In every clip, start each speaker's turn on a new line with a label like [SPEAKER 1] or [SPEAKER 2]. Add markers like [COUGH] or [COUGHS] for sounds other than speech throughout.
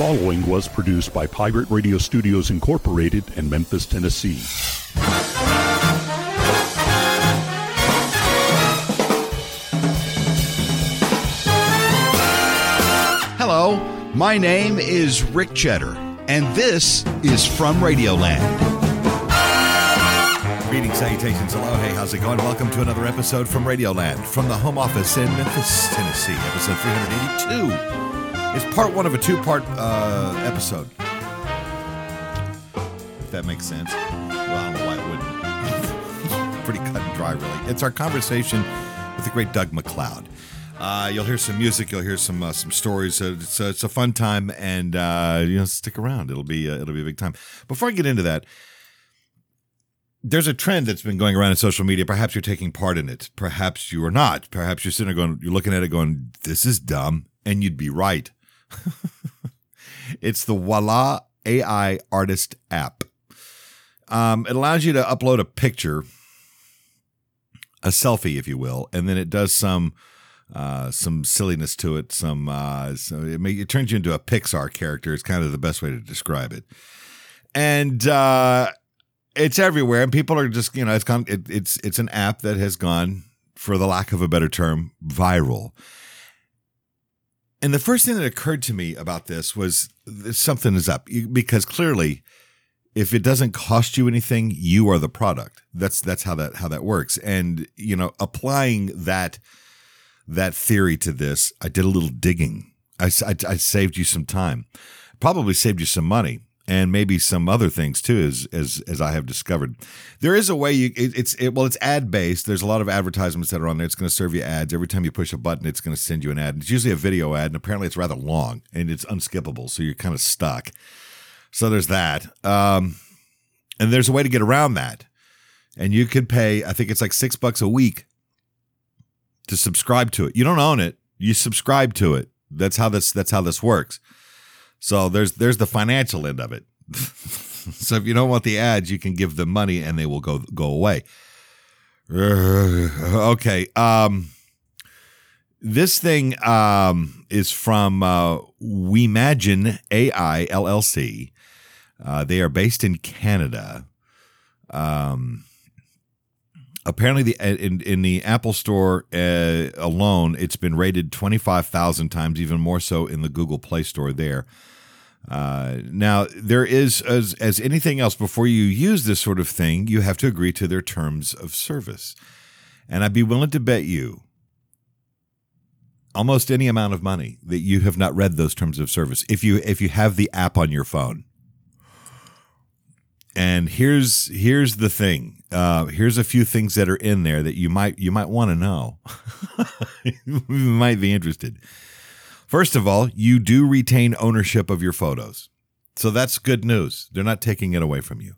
[SPEAKER 1] following was produced by Pirate Radio Studios Incorporated in Memphis, Tennessee.
[SPEAKER 2] Hello, my name is Rick Cheddar, and this is From Radioland. Greetings, salutations, hello, hey, how's it going? Welcome to another episode from Radioland from the home office in Memphis, Tennessee, episode 382. It's part one of a two part uh, episode. If that makes sense. Well, I don't know why it wouldn't. [LAUGHS] Pretty cut and dry, really. It's our conversation with the great Doug MacLeod. Uh, you'll hear some music. You'll hear some uh, some stories. Uh, it's, it's a fun time, and uh, you know, stick around. It'll be uh, it'll be a big time. Before I get into that, there's a trend that's been going around in social media. Perhaps you're taking part in it. Perhaps you are not. Perhaps you're sitting there going, you're looking at it going, this is dumb, and you'd be right. [LAUGHS] it's the Voila AI Artist app. Um, it allows you to upload a picture, a selfie, if you will, and then it does some uh, some silliness to it. Some uh, so it, may, it turns you into a Pixar character. It's kind of the best way to describe it. And uh, it's everywhere, and people are just you know it's. It, it's it's an app that has gone, for the lack of a better term, viral. And the first thing that occurred to me about this was something is up because clearly, if it doesn't cost you anything, you are the product. That's that's how that how that works. And you know, applying that that theory to this, I did a little digging. I, I, I saved you some time, probably saved you some money, and maybe some other things too, as as as I have discovered. There is a way you it, it's it, well, it's ad based. There's a lot of advertisements that are on there. It's going to serve you ads every time you push a button. It's going to send you an ad. It's usually a video ad, and apparently it's rather long and it's unskippable, so you're kind of stuck. So there's that, um, and there's a way to get around that, and you could pay. I think it's like six bucks a week to subscribe to it. You don't own it. You subscribe to it. That's how this that's how this works. So there's there's the financial end of it. So if you don't want the ads, you can give them money and they will go go away. okay. Um this thing um is from uh Weimagine AI LLC. Uh, they are based in Canada. Um apparently the in, in the apple store uh, alone it's been rated 25000 times even more so in the google play store there uh, now there is as, as anything else before you use this sort of thing you have to agree to their terms of service and i'd be willing to bet you almost any amount of money that you have not read those terms of service if you if you have the app on your phone and here's here's the thing. Uh, here's a few things that are in there that you might you might want to know. [LAUGHS] you might be interested. First of all, you do retain ownership of your photos. So that's good news. They're not taking it away from you.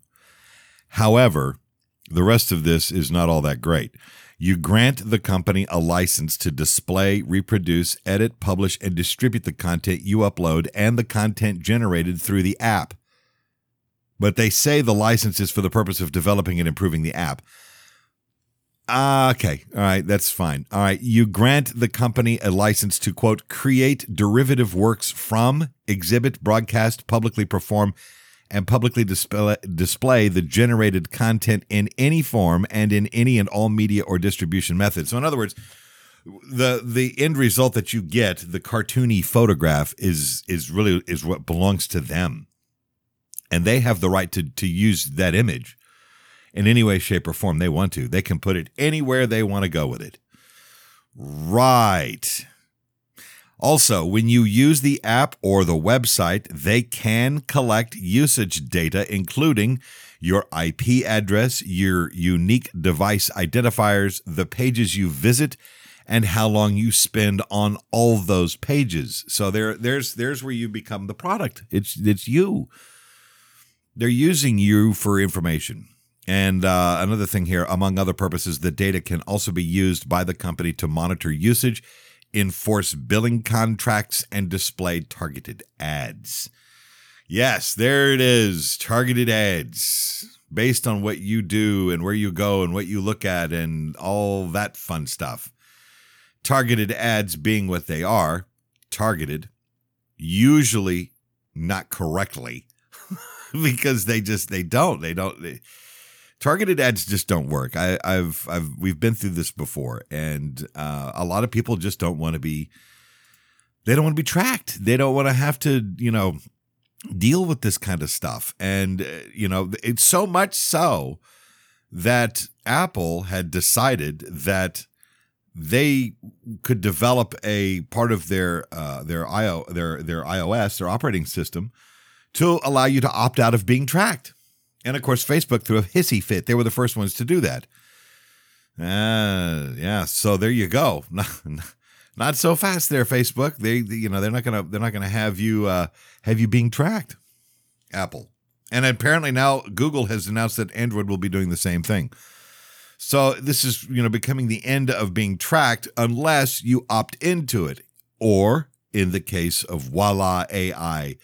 [SPEAKER 2] However, the rest of this is not all that great. You grant the company a license to display, reproduce, edit, publish, and distribute the content you upload and the content generated through the app but they say the license is for the purpose of developing and improving the app. Uh, okay. All right. That's fine. All right. You grant the company a license to, quote, create derivative works from, exhibit, broadcast, publicly perform, and publicly display, display the generated content in any form and in any and all media or distribution methods. So, in other words, the the end result that you get, the cartoony photograph, is is really is what belongs to them and they have the right to to use that image in any way shape or form they want to they can put it anywhere they want to go with it right also when you use the app or the website they can collect usage data including your IP address, your unique device identifiers, the pages you visit, and how long you spend on all those pages. So there, there's there's where you become the product. It's it's you. They're using you for information. And uh, another thing here, among other purposes, the data can also be used by the company to monitor usage, enforce billing contracts, and display targeted ads. Yes, there it is targeted ads based on what you do and where you go and what you look at and all that fun stuff. Targeted ads being what they are targeted, usually not correctly [LAUGHS] because they just they don't they don't they, targeted ads just don't work. I, have I've we've been through this before, and uh, a lot of people just don't want to be. They don't want to be tracked. They don't want to have to, you know, deal with this kind of stuff. And uh, you know, it's so much so that Apple had decided that they could develop a part of their uh, their IO their their iOS their operating system to allow you to opt out of being tracked. And of course, Facebook threw a hissy fit. They were the first ones to do that. Uh, yeah. So there you go. [LAUGHS] Not, so fast there, Facebook. They, you know, they're not gonna they're not gonna have you uh, have you being tracked. Apple, and apparently now Google has announced that Android will be doing the same thing. So this is you know becoming the end of being tracked unless you opt into it, or in the case of Voila AI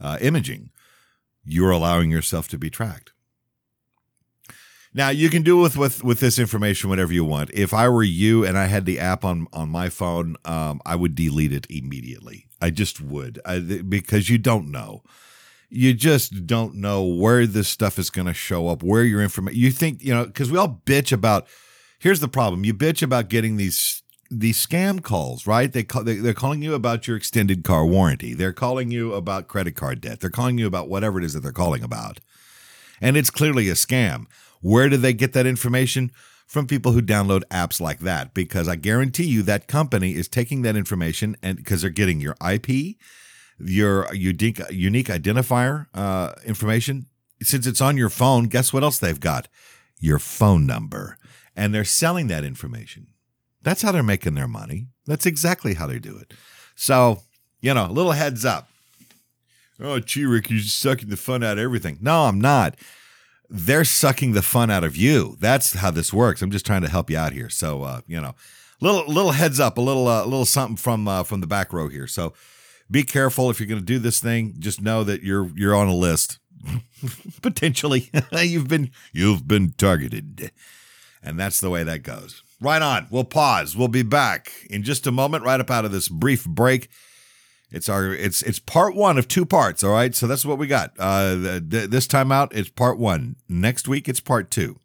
[SPEAKER 2] uh, imaging, you're allowing yourself to be tracked. Now you can do with with with this information whatever you want. If I were you and I had the app on on my phone, um, I would delete it immediately. I just would, I, because you don't know. You just don't know where this stuff is going to show up, where your information. You think you know because we all bitch about. Here's the problem: you bitch about getting these these scam calls, right? They call, they, they're calling you about your extended car warranty. They're calling you about credit card debt. They're calling you about whatever it is that they're calling about. And it's clearly a scam. Where do they get that information? From people who download apps like that, because I guarantee you that company is taking that information and because they're getting your IP, your unique unique identifier uh, information. Since it's on your phone, guess what else they've got? Your phone number, and they're selling that information. That's how they're making their money. That's exactly how they do it. So, you know, a little heads up. Oh, gee, Rick, you're sucking the fun out of everything. No, I'm not. They're sucking the fun out of you. That's how this works. I'm just trying to help you out here. So, uh, you know, little little heads up, a little uh, little something from uh, from the back row here. So, be careful if you're going to do this thing. Just know that you're you're on a list. [LAUGHS] Potentially, [LAUGHS] you've been you've been targeted, and that's the way that goes. Right on. We'll pause. We'll be back in just a moment, right up out of this brief break. It's our it's it's part one of two parts. All right, so that's what we got. Uh, th- this time out, it's part one. Next week, it's part two.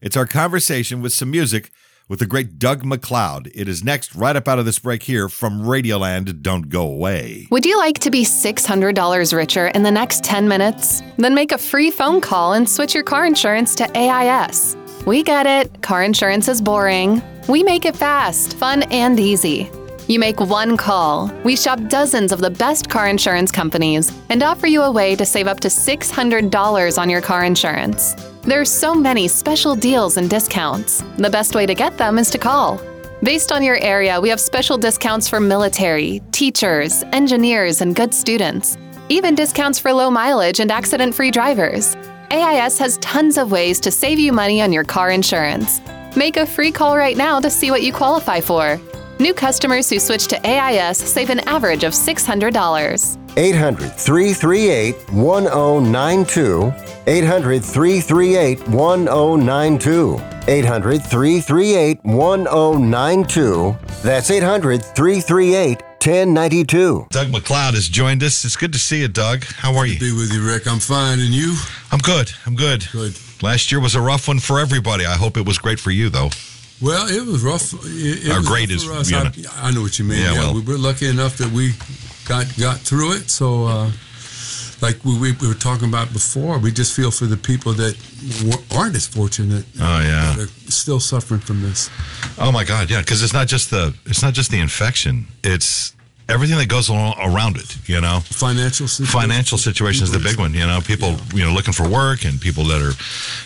[SPEAKER 2] It's our conversation with some music with the great Doug MacLeod. It is next, right up out of this break here from Radioland. Don't go away.
[SPEAKER 3] Would you like to be $600 richer in the next 10 minutes? Then make a free phone call and switch your car insurance to AIS. We get it, car insurance is boring. We make it fast, fun, and easy. You make one call. We shop dozens of the best car insurance companies and offer you a way to save up to $600 on your car insurance. There are so many special deals and discounts. The best way to get them is to call. Based on your area, we have special discounts for military, teachers, engineers, and good students. Even discounts for low mileage and accident free drivers. AIS has tons of ways to save you money on your car insurance. Make a free call right now to see what you qualify for. New customers who switch to AIS save an average of $600.
[SPEAKER 4] 800 338 1092. 800 338 1092. 800 338 1092. That's 800 338 1092.
[SPEAKER 2] Doug MacLeod has joined us. It's good to see you, Doug. How are you?
[SPEAKER 5] Be with you, Rick. I'm fine. And you?
[SPEAKER 2] I'm good. I'm good.
[SPEAKER 5] Good.
[SPEAKER 2] Last year was a rough one for everybody. I hope it was great for you, though.
[SPEAKER 5] Well, it was rough. It, it
[SPEAKER 2] Our
[SPEAKER 5] was
[SPEAKER 2] great
[SPEAKER 5] rough
[SPEAKER 2] is,
[SPEAKER 5] for us.
[SPEAKER 2] you know.
[SPEAKER 5] I, I know what you mean.
[SPEAKER 2] Yeah,
[SPEAKER 5] Yeah,
[SPEAKER 2] well-
[SPEAKER 5] we were lucky enough that we got got through it. So, uh, like we, we, we were talking about before, we just feel for the people that aren't as fortunate.
[SPEAKER 2] Oh, yeah.
[SPEAKER 5] that are still suffering from this.
[SPEAKER 2] Oh my God, yeah, because it's not just the it's not just the infection; it's everything that goes along around it. You know,
[SPEAKER 5] Financial situation.
[SPEAKER 2] financial situation is the big one. You know, people you know looking for work and people that are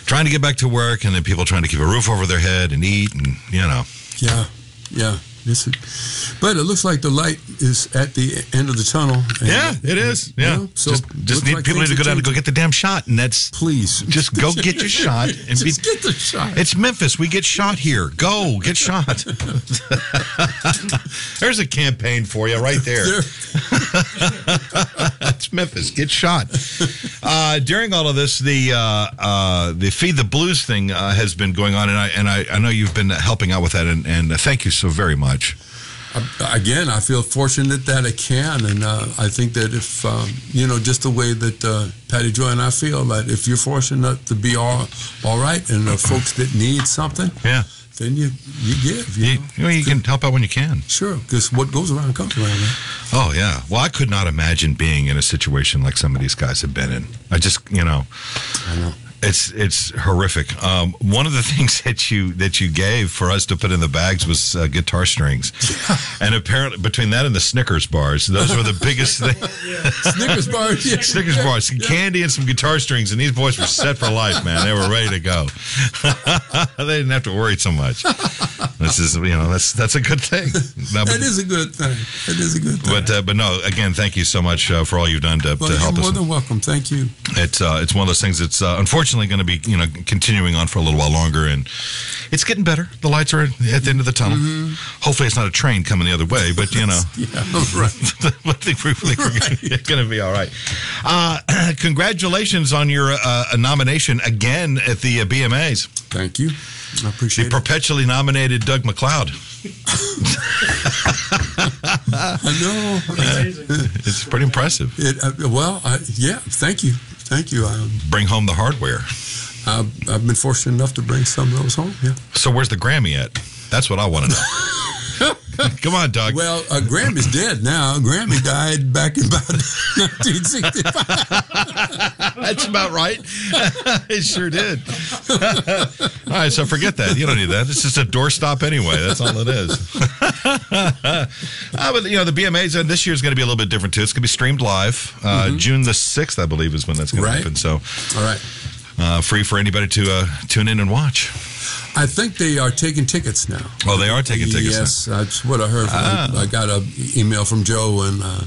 [SPEAKER 2] trying to get back to work, and then people trying to keep a roof over their head and eat, and you know,
[SPEAKER 5] Yeah, yeah. This is, but it looks like the light is at the end of the tunnel. And,
[SPEAKER 2] it is.
[SPEAKER 5] you know, so
[SPEAKER 2] just just need
[SPEAKER 5] like
[SPEAKER 2] people need to go down and go get the damn shot, and that's
[SPEAKER 5] Please,
[SPEAKER 2] just go get your [LAUGHS] shot and be.
[SPEAKER 5] Get the shot.
[SPEAKER 2] It's Memphis. We get shot here. Go get shot. [LAUGHS] There's a campaign for you right there. [LAUGHS] It's Memphis. Get shot. Uh, during all of this, the uh, uh, the feed the blues thing uh, has been going on, and I and I, I know you've been helping out with that, and, and uh, thank you so very much.
[SPEAKER 5] I- again, I feel fortunate that I can, and uh, I think that if um, you know, just the way that uh, Patty Joy and I feel that if you're fortunate to be all all right, and the folks that need something,
[SPEAKER 2] Yeah.
[SPEAKER 5] then you you give. You,
[SPEAKER 2] You,
[SPEAKER 5] know?
[SPEAKER 2] you, know, you can help out when you can.
[SPEAKER 5] Sure, because what goes around comes around. Man.
[SPEAKER 2] Oh yeah. Well, I could not imagine being in a situation like some of these guys have been in. I just, you know,
[SPEAKER 5] I know.
[SPEAKER 2] It's it's horrific. Um, one of the [LAUGHS] things that you that you gave for us to put in the bags was uh, guitar strings, [LAUGHS] and apparently between that and the Snickers bars, those were the [LAUGHS] biggest thing.
[SPEAKER 5] Snickers bars, Yeah.
[SPEAKER 2] Snickers bars, some candy, and some guitar strings, and these boys were set for life, man. They were ready to go. they didn't have to worry so much. This is, you know, that's that's a good thing. [LAUGHS] No,
[SPEAKER 5] That is a good thing. That is a good thing.
[SPEAKER 2] But uh, but no, again, thank you so much uh, for all you've done to,
[SPEAKER 5] well,
[SPEAKER 2] to
[SPEAKER 5] you're
[SPEAKER 2] help
[SPEAKER 5] more
[SPEAKER 2] us.
[SPEAKER 5] than welcome. Thank you.
[SPEAKER 2] It's uh, it's one of those things that's uh, unfortunately going to be you know continuing on for a little while longer, and it's getting better. The lights are at the end of the tunnel. Hopefully, it's not a train coming the other way, but you know. [LAUGHS]
[SPEAKER 5] Yeah, right. [LAUGHS]
[SPEAKER 2] I think we're, we're going to be all right. Uh, [CLEARS THROAT] congratulations on your uh, nomination again at the uh, BMAs.
[SPEAKER 5] Thank you. I
[SPEAKER 2] The
[SPEAKER 5] it.
[SPEAKER 2] perpetually nominated Doug MacLeod. [LAUGHS]
[SPEAKER 5] I know.
[SPEAKER 2] It's pretty impressive.
[SPEAKER 5] It, uh, well, I, yeah. Thank you. Thank you. Um,
[SPEAKER 2] Bring home the hardware.
[SPEAKER 5] I've, I've been fortunate enough to bring some of those home. Yeah.
[SPEAKER 2] So where's the Grammy at? That's what I want to know. [LAUGHS] [LAUGHS] Come on, Doug.
[SPEAKER 5] Well, uh, Grammy's dead now. Grammy died back in about [LAUGHS] 1965.
[SPEAKER 2] That's about right. [LAUGHS] it sure did. all right, so forget that. You don't need that. It's just a doorstop anyway. That's all it is. Ah, but you know, the BMAs and this year is going to be a little bit different too. It's going to be streamed live. Uh, June the sixth, I believe, is when that's going to happen. So,
[SPEAKER 5] All right.
[SPEAKER 2] Uh, free for anybody to uh, tune in and watch.
[SPEAKER 5] I think they are taking tickets now.
[SPEAKER 2] Oh, they are taking tickets. now.
[SPEAKER 5] Yes, that's what I heard. From,
[SPEAKER 2] Ah.
[SPEAKER 5] I got an email from Joe, and uh,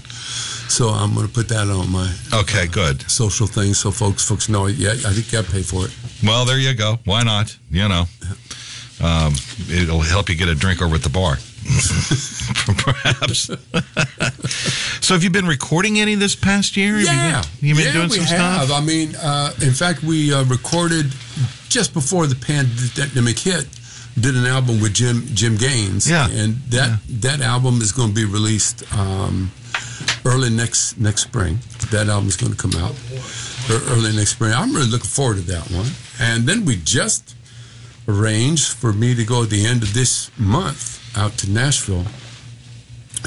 [SPEAKER 5] so I'm going to put that on my
[SPEAKER 2] Okay, good.
[SPEAKER 5] social thing so folks folks know. Yeah, I think you got to pay for it.
[SPEAKER 2] Well, there you go. Why not? You know, um, it'll help you get a drink over at the bar. [LAUGHS] Perhaps. so, have you been recording any this past year? Have you
[SPEAKER 5] Yeah,
[SPEAKER 2] been, you been
[SPEAKER 5] yeah,
[SPEAKER 2] doing
[SPEAKER 5] we
[SPEAKER 2] some
[SPEAKER 5] have.
[SPEAKER 2] stuff?
[SPEAKER 5] I mean, uh, in fact, we uh, recorded just before the pandemic hit. Did an album with Jim Jim Gaines.
[SPEAKER 2] Yeah.
[SPEAKER 5] and that that album is going to be released um, early next next spring. That album is going to come out early next spring. I'm really looking forward to that one. And then we just arranged for me to go at the end of this month out to Nashville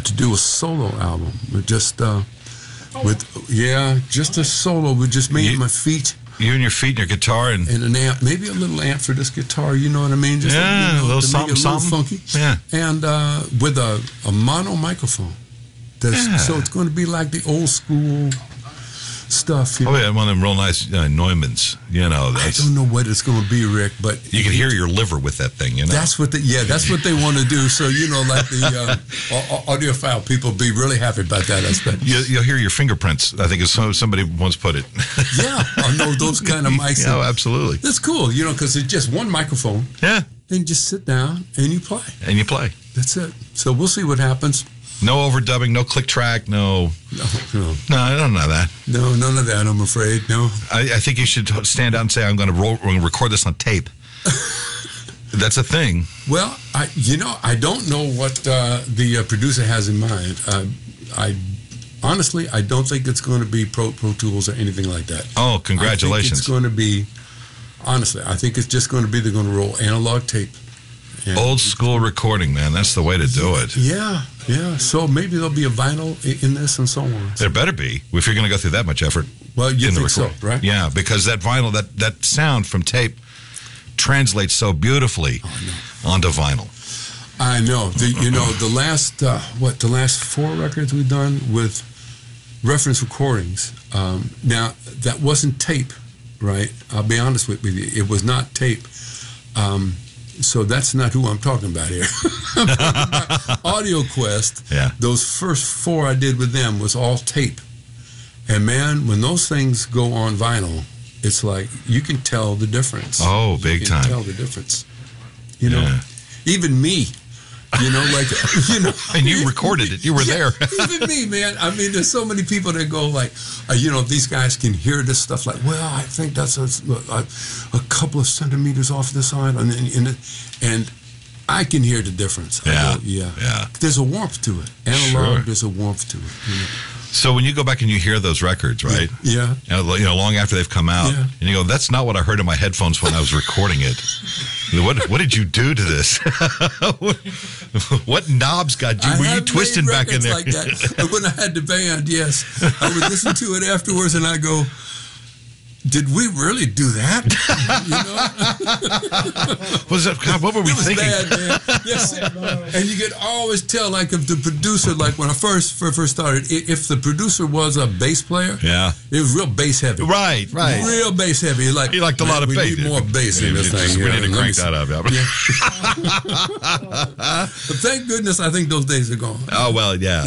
[SPEAKER 5] to do a solo album. With just uh, with yeah, just a solo with just me
[SPEAKER 2] You-
[SPEAKER 5] and my feet
[SPEAKER 2] You and your feet and your guitar, and
[SPEAKER 5] and an amp, maybe a little amp for this guitar. You know what I mean? Just
[SPEAKER 2] Yeah,
[SPEAKER 5] you know,
[SPEAKER 2] a little something,
[SPEAKER 5] a little
[SPEAKER 2] something.
[SPEAKER 5] funky.
[SPEAKER 2] Yeah.
[SPEAKER 5] and uh, with a, a mono microphone.
[SPEAKER 2] Yeah.
[SPEAKER 5] So it's going to be like the old school stuff. You know?
[SPEAKER 2] oh yeah, one of them real nice uh, Neumann's. You know,
[SPEAKER 5] I don't know what it's going to be, Rick, but
[SPEAKER 2] you can hear your liver with that thing. You know,
[SPEAKER 5] That's what the yeah, that's what they want to do. So you know, like the uh, au- au- audiophile people be really happy about that aspect.
[SPEAKER 2] you, you'll hear your fingerprints. I think is how somebody once put it. [LAUGHS]
[SPEAKER 5] Yeah, I know those kind of mics.
[SPEAKER 2] yeah, absolutely.
[SPEAKER 5] That's cool, you know, because it's just one microphone,
[SPEAKER 2] Yeah,
[SPEAKER 5] and just sit down and you play.
[SPEAKER 2] and you play.
[SPEAKER 5] That's it. So we'll see what happens.
[SPEAKER 2] No overdubbing, no click track, no.
[SPEAKER 5] No, no,
[SPEAKER 2] No, I don't know that.
[SPEAKER 5] no, none of that. I'm afraid. No.
[SPEAKER 2] I, I think you should stand out and say, "I'm going to roll, we're gonna record this on tape." [LAUGHS] That's a thing.
[SPEAKER 5] Well, I, you know, I don't know what uh, the uh, producer has in mind. Uh, I honestly, I don't think it's going to be Pro Pro Tools or anything like that.
[SPEAKER 2] Oh,
[SPEAKER 5] I think
[SPEAKER 2] congratulations!
[SPEAKER 5] it's going to be. Honestly, I think it's just going to be they're going to roll analog tape. And-
[SPEAKER 2] Old school recording, man. That's the way to do it.
[SPEAKER 5] Yeah, yeah. So maybe there'll be a vinyl in this and so on.
[SPEAKER 2] There better be if you're going to go through that much effort.
[SPEAKER 5] Well, you
[SPEAKER 2] in the
[SPEAKER 5] think so, right?
[SPEAKER 2] Yeah, because that vinyl, that that sound from tape, translates so beautifully
[SPEAKER 5] Oh,
[SPEAKER 2] onto vinyl.
[SPEAKER 5] I know. The, you know, the last uh, what the last four records we've done with reference recordings. Um, now that wasn't tape, right? I'll be honest with you. It was not tape. Um, so that's not who I'm talking about here. [LAUGHS] I'm talking about Audio Quest.
[SPEAKER 2] Yeah.
[SPEAKER 5] Those first four I did with them was all tape. And man, when those things go on vinyl, it's like you can tell the difference.
[SPEAKER 2] Oh, big
[SPEAKER 5] you can
[SPEAKER 2] time.
[SPEAKER 5] Tell the difference. You know,
[SPEAKER 2] Yeah.
[SPEAKER 5] even me. You know, like [LAUGHS] you know,
[SPEAKER 2] And you recorded it. You were
[SPEAKER 5] Yeah,
[SPEAKER 2] there.
[SPEAKER 5] even me, man. I mean, there's so many people that go like, uh, you know, these guys can hear this stuff. Like, well, I think that's a, a, a couple of centimeters off the side, and and, and, I can hear the difference.
[SPEAKER 2] Yeah.
[SPEAKER 5] go, yeah,
[SPEAKER 2] Yeah.
[SPEAKER 5] There's a warmth to it. Analog,
[SPEAKER 2] Sure.
[SPEAKER 5] there's a warmth to it. you know.
[SPEAKER 2] So when you go back and you hear those records, right?
[SPEAKER 5] Yeah.
[SPEAKER 2] And, you know, long after they've come out,
[SPEAKER 5] Yeah.
[SPEAKER 2] and you go, "That's not what I heard in my headphones when I was recording it." what What did you do to this? what, [LAUGHS] what knobs got you?
[SPEAKER 5] I
[SPEAKER 2] Were you twisting back in there?
[SPEAKER 5] Like that. When I had the band, yes, I would listen to it afterwards, and I go, "Did we really do that?" [LAUGHS] You know, [LAUGHS]
[SPEAKER 2] was that God? What were we
[SPEAKER 5] it was
[SPEAKER 2] thinking?
[SPEAKER 5] bad, man. Yes, and you could always tell, like, if the producer, like when I first first first started, if the producer was a bass player,
[SPEAKER 2] Yeah.
[SPEAKER 5] it was real bass heavy,
[SPEAKER 2] Right, right.
[SPEAKER 5] Real bass heavy. Like
[SPEAKER 2] He liked a lot of
[SPEAKER 5] we
[SPEAKER 2] bass.
[SPEAKER 5] need more bass in
[SPEAKER 2] We
[SPEAKER 5] this thing.
[SPEAKER 2] We need to crank that up. Yeah. [LAUGHS]
[SPEAKER 5] But thank goodness, I think those days are gone.
[SPEAKER 2] Oh well, yeah.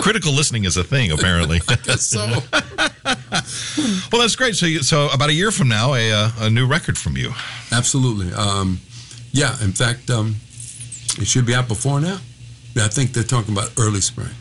[SPEAKER 2] Critical listening is a thing, apparently.
[SPEAKER 5] So.
[SPEAKER 2] Well, that's great. So, you, so about a year from now, a uh, a new record from you.
[SPEAKER 5] Absolutely. Um, yeah, in fact, um, it should be out before now. I think they're talking about early spring.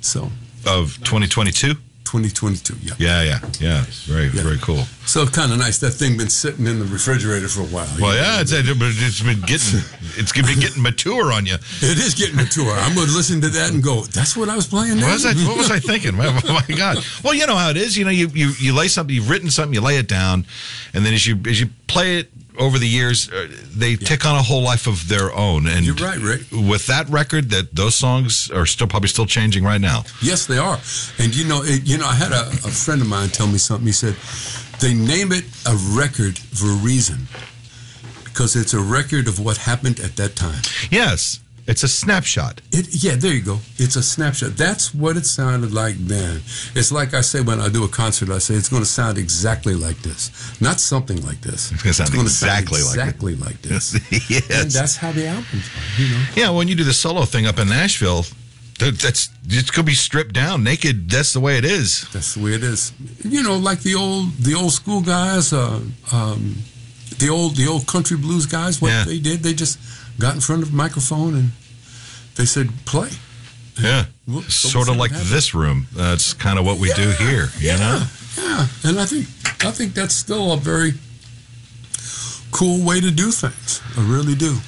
[SPEAKER 5] So,
[SPEAKER 2] of 2022.
[SPEAKER 5] 2022, yeah.
[SPEAKER 2] Yeah, yeah, yeah. Very,
[SPEAKER 5] Yeah.
[SPEAKER 2] very cool.
[SPEAKER 5] So kind of nice. That thing been sitting in the refrigerator for a while.
[SPEAKER 2] Well,
[SPEAKER 5] know.
[SPEAKER 2] yeah, it's, it's been getting it's been getting mature on you.
[SPEAKER 5] It is getting mature. I'm going to listen to that and go, that's what I was playing
[SPEAKER 2] What was I? What was I thinking? Oh my God! Well, you know how it is. You know, you, you you lay something, you've written something, you lay it down, and then as you as you play it over the years, uh, they take on a whole life of their own. And
[SPEAKER 5] You're right, Rick.
[SPEAKER 2] With that record, that those songs are still probably still changing right now.
[SPEAKER 5] Yes, they are. And you know, it, you know, I had a, a friend of mine tell me something. He said they name it a record for a reason because it's a record of what happened at that time.
[SPEAKER 2] Yes, it's a snapshot.
[SPEAKER 5] It, yeah, there you go. It's a snapshot. That's what it sounded like then. It's like I say when I do a concert, I say it's going to sound exactly like this, not something like this.
[SPEAKER 2] It's gonna sound
[SPEAKER 5] gonna
[SPEAKER 2] exactly like it.
[SPEAKER 5] exactly like this. [LAUGHS]
[SPEAKER 2] yes.
[SPEAKER 5] And that's how the albums are. You know.
[SPEAKER 2] Yeah, when you do the solo thing up in Nashville, that- that's it's gonna be stripped down, naked. That's the way it is.
[SPEAKER 5] That's the way it is. You know, like the old the old school guys, uh, um, the old the old country blues guys. What
[SPEAKER 2] Yeah.
[SPEAKER 5] they did, they just got in front of a microphone and they said, "Play."
[SPEAKER 2] Yeah,
[SPEAKER 5] Well, so
[SPEAKER 2] sort of like this room. That's kind of what we do here. You
[SPEAKER 5] yeah,
[SPEAKER 2] know.
[SPEAKER 5] yeah. And I think I think that's still a very cool way to do things. I really do.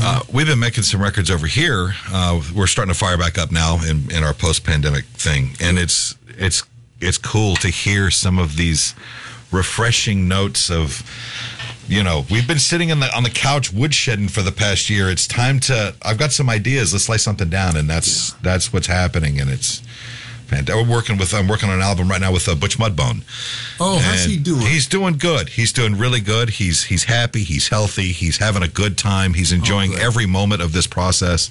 [SPEAKER 2] Uh, we've been making some records over here. Uh, we're starting to fire back up now in, in our post-pandemic thing, and it's it's it's cool to hear some of these refreshing notes of, you know, we've been sitting in the on the couch woodshedding for the past year. It's time to. I've got some ideas. Let's lay something down, and that's that's what's happening, and it's. fantastic. We're working with. I'm working on an album right now with uh, Butch Mudbone.
[SPEAKER 5] Oh, how's he doing?
[SPEAKER 2] He's doing good. He's doing really good. He's he's happy. He's healthy. He's having a good time. He's enjoying
[SPEAKER 5] good.
[SPEAKER 2] every moment of this process.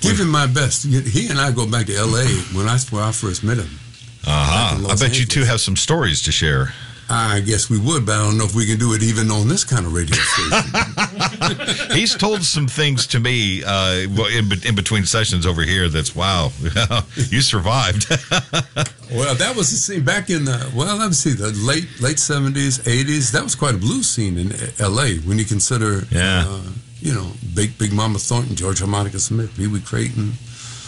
[SPEAKER 5] Give him my best. He and I go back to L.A. when I where I first met him.
[SPEAKER 2] Uh huh. I bet you two have some stories to share.
[SPEAKER 5] I guess we would, but I don't know if we can do it even on this kind of radio station. [LAUGHS]
[SPEAKER 2] He's told some things to me uh, in, in between sessions over here. That's wow. [LAUGHS] you survived. [LAUGHS]
[SPEAKER 5] well, that was the scene back in the well, let me see, the late late seventies, eighties. That was quite a blues scene in L.A. When you consider,
[SPEAKER 2] Yeah.
[SPEAKER 5] uh, you know, Big Big Mama Thornton, George Harmonica Smith, Pee Wee Crayton.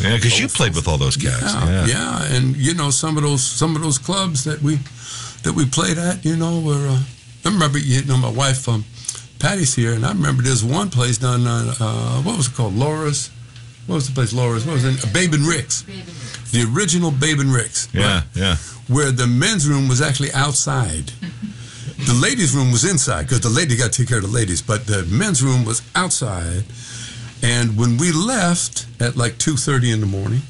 [SPEAKER 2] yeah, because you played with all those guys.
[SPEAKER 5] Yeah, yeah, and you know some of those some of those clubs that we that we played at, you know, where Uh, I remember, you know, my wife um, Patty's here, and I remember there's one place down on uh, what was it called, Laura's. What was the place, Laura's? What was it? Babe and Rick's. The original Babe and Rick's.
[SPEAKER 2] Yeah,
[SPEAKER 5] right?
[SPEAKER 2] yeah.
[SPEAKER 5] Where the men's room was actually outside. [LAUGHS] The ladies' room was inside because the lady got to take care of the ladies, but the men's room was outside. And when we left at like two thirty in the morning,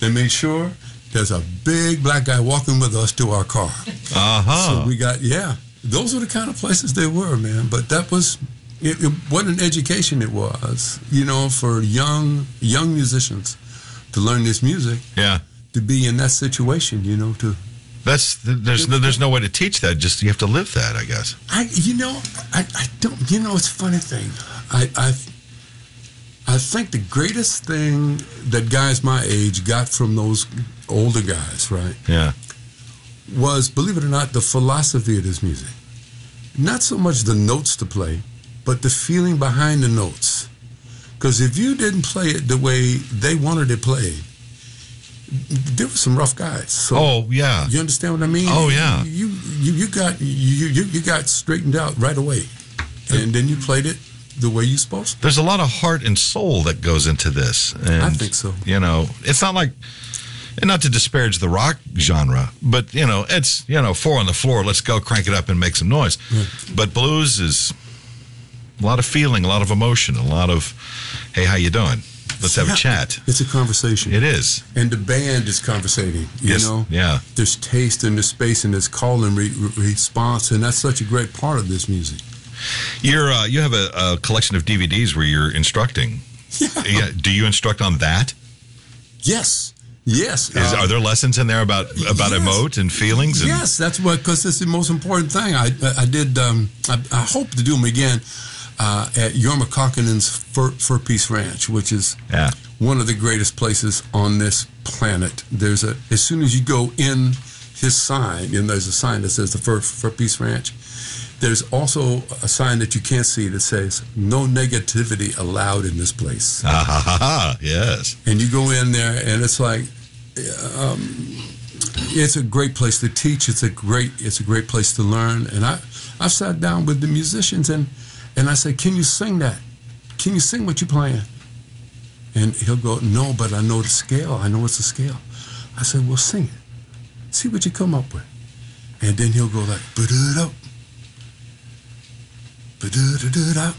[SPEAKER 5] they made sure there's a big black guy walking with us to our car.
[SPEAKER 2] Uh huh.
[SPEAKER 5] So we got yeah. Those were the kind of places they were, man. But that was it, it what an education it was, you know, for young young musicians to learn this music,
[SPEAKER 2] yeah.
[SPEAKER 5] to be in that situation, you know, to
[SPEAKER 2] That's there's no, there's no way to teach that. Just you have to live that, I guess.
[SPEAKER 5] I, you know, I, I don't. You know, it's a funny thing. I, I, I think the greatest thing that guys my age got from those older guys, right,
[SPEAKER 2] Yeah.
[SPEAKER 5] was believe it or not, the philosophy of this music. Not so much the notes to play, but the feeling behind the notes. Because if you didn't play it the way they wanted it played, there were some rough guys. So
[SPEAKER 2] Oh yeah.
[SPEAKER 5] you understand what I mean?
[SPEAKER 2] Oh, yeah.
[SPEAKER 5] You you, you got you, you you got straightened out right away, and then you played it the way you're supposed to.
[SPEAKER 2] There's a lot of heart and soul that goes into this. And,
[SPEAKER 5] I think so.
[SPEAKER 2] You know, it's not like, and not to disparage the rock genre, but you know, it's you know, four on the floor. Let's go, crank it up, and make some noise. But blues is a lot of feeling, a lot of emotion, a lot of, hey, how you doing? Let's have a chat.
[SPEAKER 5] It's a conversation.
[SPEAKER 2] It is.
[SPEAKER 5] And the band is conversating. You
[SPEAKER 2] Yes,
[SPEAKER 5] know,
[SPEAKER 2] yeah.
[SPEAKER 5] There's taste and there's space and there's call and re- re- response, and that's such a great part of this music.
[SPEAKER 2] You're uh, you have a, a collection of DVDs where you're instructing. [LAUGHS] Yeah. Yeah. Do you instruct on that?
[SPEAKER 5] Yes, yes.
[SPEAKER 2] Is,
[SPEAKER 5] Uh,
[SPEAKER 2] are there lessons in there about about
[SPEAKER 5] yes.
[SPEAKER 2] emote and feelings? And,
[SPEAKER 5] Yes, that's what because it's the most important thing. I I did. Um, I, I hope to do them again uh, at Jorma Kaukonen's Fur, Fur Peace Ranch, which is
[SPEAKER 2] Yeah.
[SPEAKER 5] one of the greatest places on this planet. There's a as soon as you go in his sign, and there's a sign that says the Fur, Fur Peace Ranch. There's also a sign that you can't see that says "No negativity allowed in this place." [LAUGHS]
[SPEAKER 2] Ah, ha, ha, ha. Yes.
[SPEAKER 5] and you go in there and it's like um, it's a great place to teach. It's a great it's a great place to learn. And i i sat down with the musicians and and i said can you sing that? Can you sing what you're playing? And he'll go no but i know the scale. I know it's a scale. I said well sing it. See what you come up with. And then he'll go like ba-da-da-da-da. do-da I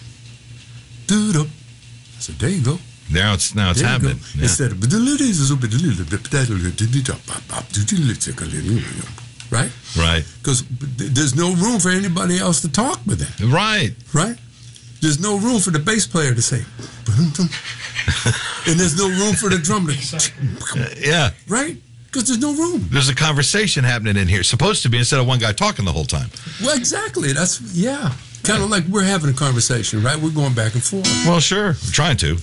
[SPEAKER 5] said, there you go.
[SPEAKER 2] Now it's now it's
[SPEAKER 5] There you go.
[SPEAKER 2] happening. Yeah.
[SPEAKER 5] Instead of right,
[SPEAKER 2] Right.
[SPEAKER 5] because there's no room for anybody else to talk with that,
[SPEAKER 2] Right.
[SPEAKER 5] right? There's no room for the bass player to say, [LAUGHS] and there's no room for the drummer to, [LAUGHS]
[SPEAKER 2] Yeah.
[SPEAKER 5] right? Because there's no room.
[SPEAKER 2] There's a conversation happening in here. Supposed to be instead of one guy talking the whole time.
[SPEAKER 5] Well, exactly. That's yeah. Kind of like we're having a conversation, right? We're going back and forth.
[SPEAKER 2] Well, sure. I'm trying to.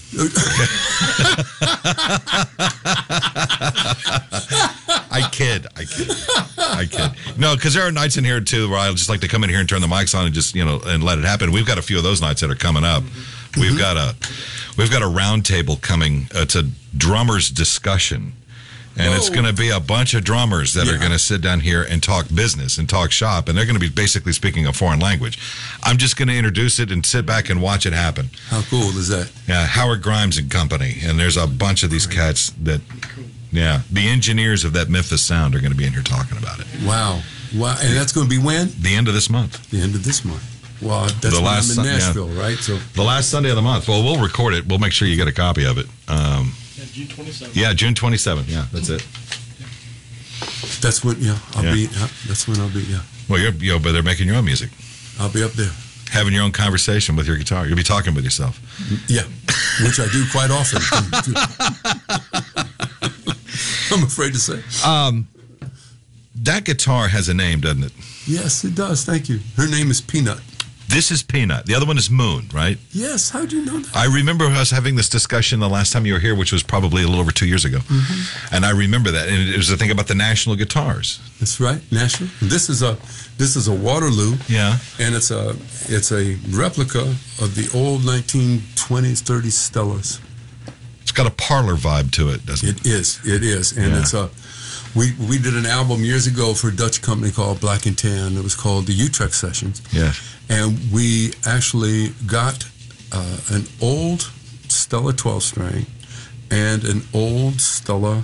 [SPEAKER 2] I kid. I kid. I kid. No, because there are nights in here too where I just like to come in here and turn the mics on and just you know and let it happen. We've got a few of those nights that are coming up. We've mm-hmm. got a we've got a roundtable coming. Uh, it's a drummers discussion. And it's going to be a bunch of drummers that are going to sit down here and talk business and talk shop, and they're going to be basically speaking a foreign language. I'm just going to introduce it and sit back and watch it happen.
[SPEAKER 5] How cool is that?
[SPEAKER 2] Yeah, Howard Grimes and Company, and there's a bunch of these cats that, yeah, the engineers of that Memphis sound are going to be in here talking about it.
[SPEAKER 5] Wow, wow, and that's going to be when?
[SPEAKER 2] The end of this month,
[SPEAKER 5] The end of this month. Well, that's
[SPEAKER 2] The
[SPEAKER 5] when
[SPEAKER 2] last
[SPEAKER 5] I'm in
[SPEAKER 2] yeah.
[SPEAKER 5] Nashville, right? So
[SPEAKER 2] the last Sunday of the month. Well, we'll record it. We'll make sure you get a copy of it. Um,
[SPEAKER 6] June 27th.
[SPEAKER 2] yeah, June 27th. Yeah, that's it.
[SPEAKER 5] that's when, yeah, I'll
[SPEAKER 2] Yeah.
[SPEAKER 5] be. uh, That's when I'll be. Yeah,
[SPEAKER 2] Well, you're, you know, but they're making your own music,
[SPEAKER 5] I'll be up there.
[SPEAKER 2] having your own conversation with your guitar. You'll be talking with yourself.
[SPEAKER 5] Yeah, which I do quite often. [LAUGHS] I'm afraid to say.
[SPEAKER 2] That guitar has a name, doesn't it?
[SPEAKER 5] Yes, it does. Thank you. Her name is Peanut.
[SPEAKER 2] This is Peanut. The other one is Moon, right?
[SPEAKER 5] Yes. How do you know that?
[SPEAKER 2] I remember us having this discussion the last time you were here, which was probably a little over two years ago. Mm-hmm. And I remember that. And it was the thing about the national guitars.
[SPEAKER 5] That's right. National. This is a this is a Waterloo.
[SPEAKER 2] Yeah.
[SPEAKER 5] And it's a it's a replica of the old 1920s 30s Stellas.
[SPEAKER 2] It's got a parlor vibe to it, doesn't it?
[SPEAKER 5] It is. It is, and
[SPEAKER 2] Yeah.
[SPEAKER 5] it's a. We we did an album years ago for a Dutch company called Black and Tan. It was called the Utrecht Sessions,
[SPEAKER 2] Yeah.
[SPEAKER 5] and we actually got uh, an old Stella 12 string and an old Stella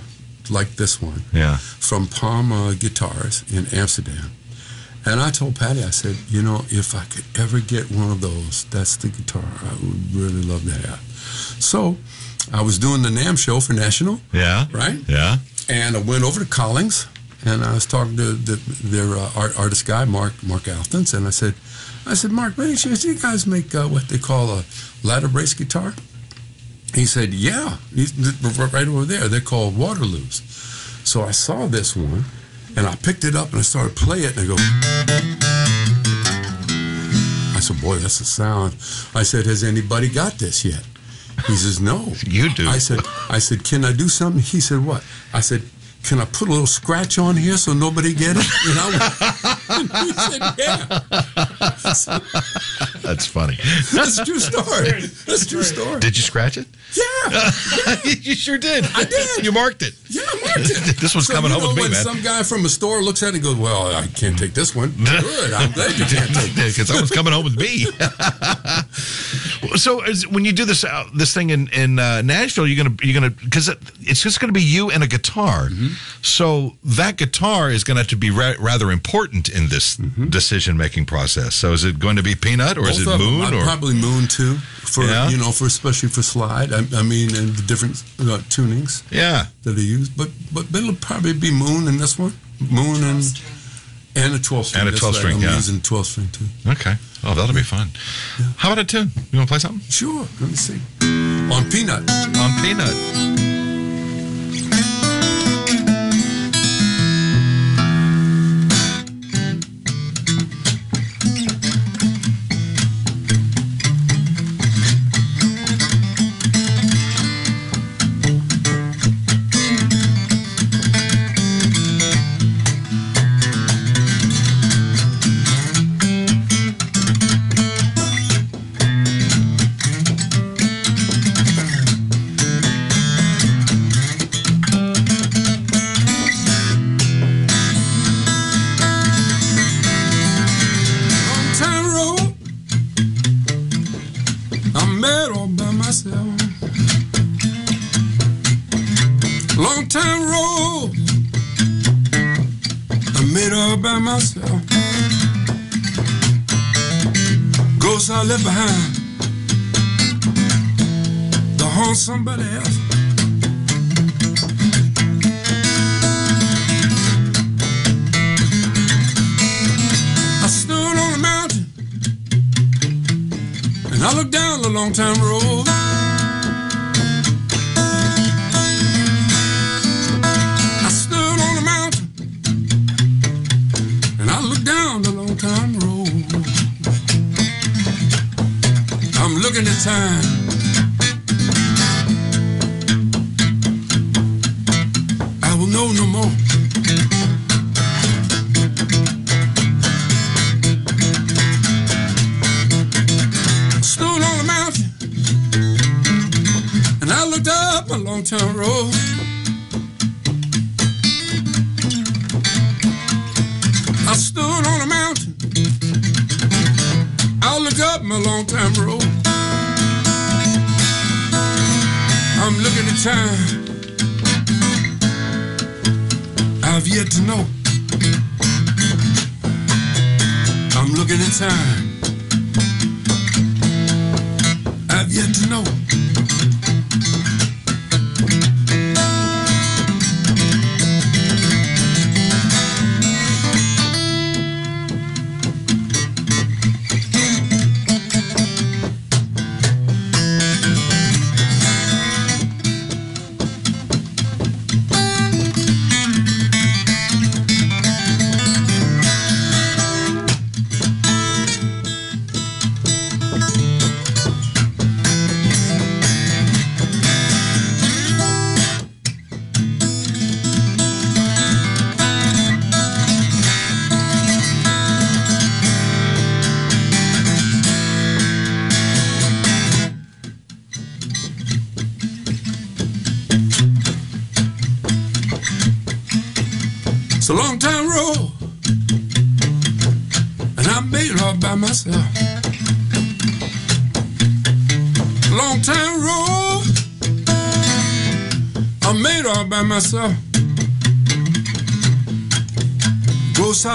[SPEAKER 5] like this one
[SPEAKER 2] Yeah.
[SPEAKER 5] from Palma Guitars in Amsterdam. And I told Patty, I said, you know, if I could ever get one of those, that's the guitar I would really love to have. So I was doing the NAMM show for National,
[SPEAKER 2] Yeah.
[SPEAKER 5] right?
[SPEAKER 2] Yeah.
[SPEAKER 5] And I went over to Collings, and I was talking to the, their uh, art, artist guy, Mark Mark Althans, and I said, I said, Mark, do you guys make uh, what they call a ladder brace guitar? He said, Yeah, right over there. They're called Waterloos. So I saw this one, and I picked it up and I started playing it, and I go. I said, Boy, that's a sound. I said, Has anybody got this yet? He says, No.
[SPEAKER 2] You do.
[SPEAKER 5] I said, I said, Can I do something? He said, What? I said, Can I put a little scratch on here so nobody get it? And I went, he said, Yeah.
[SPEAKER 2] That's funny.
[SPEAKER 5] That's a true story. That's a true story.
[SPEAKER 2] Did you scratch it?
[SPEAKER 5] Yeah. [LAUGHS]
[SPEAKER 2] you sure did.
[SPEAKER 5] I did.
[SPEAKER 2] You marked it.
[SPEAKER 5] Yeah, I marked it. [LAUGHS]
[SPEAKER 2] This one's
[SPEAKER 5] So,
[SPEAKER 2] coming
[SPEAKER 5] you
[SPEAKER 2] home
[SPEAKER 5] know,
[SPEAKER 2] with me, man.
[SPEAKER 5] Some guy from a store looks at it and goes, Well, I can't take this one. [LAUGHS] Good. I'm glad you can't take it.
[SPEAKER 2] Because that one's coming home with me. So is, when you do this uh, this thing in in uh, Nashville, you're gonna you're gonna because it's just gonna be you and a guitar.
[SPEAKER 5] Mm-hmm.
[SPEAKER 2] So that guitar is gonna have to be ra- rather important in this
[SPEAKER 5] Mm-hmm.
[SPEAKER 2] decision making process. So is it going to be Peanut or is it
[SPEAKER 5] Both.
[SPEAKER 2] Moon or
[SPEAKER 5] probably Moon too. For
[SPEAKER 2] Yeah.
[SPEAKER 5] you know, for especially for slide. I, I mean, and the different uh, tunings
[SPEAKER 2] yeah?
[SPEAKER 5] that they use. But but it'll probably be Moon in this one. Moon and and a twelve string.
[SPEAKER 2] And a
[SPEAKER 5] That's
[SPEAKER 2] 12
[SPEAKER 5] right.
[SPEAKER 2] string,
[SPEAKER 5] I'm
[SPEAKER 2] yeah.
[SPEAKER 5] using twelve string too.
[SPEAKER 2] Okay. Oh, that'll be fun. How about a tune? You want to play something
[SPEAKER 5] Sure. Let me see. On Peanut.
[SPEAKER 2] on Peanut?
[SPEAKER 5] I've yet to know. I'm looking at time. I've yet to know.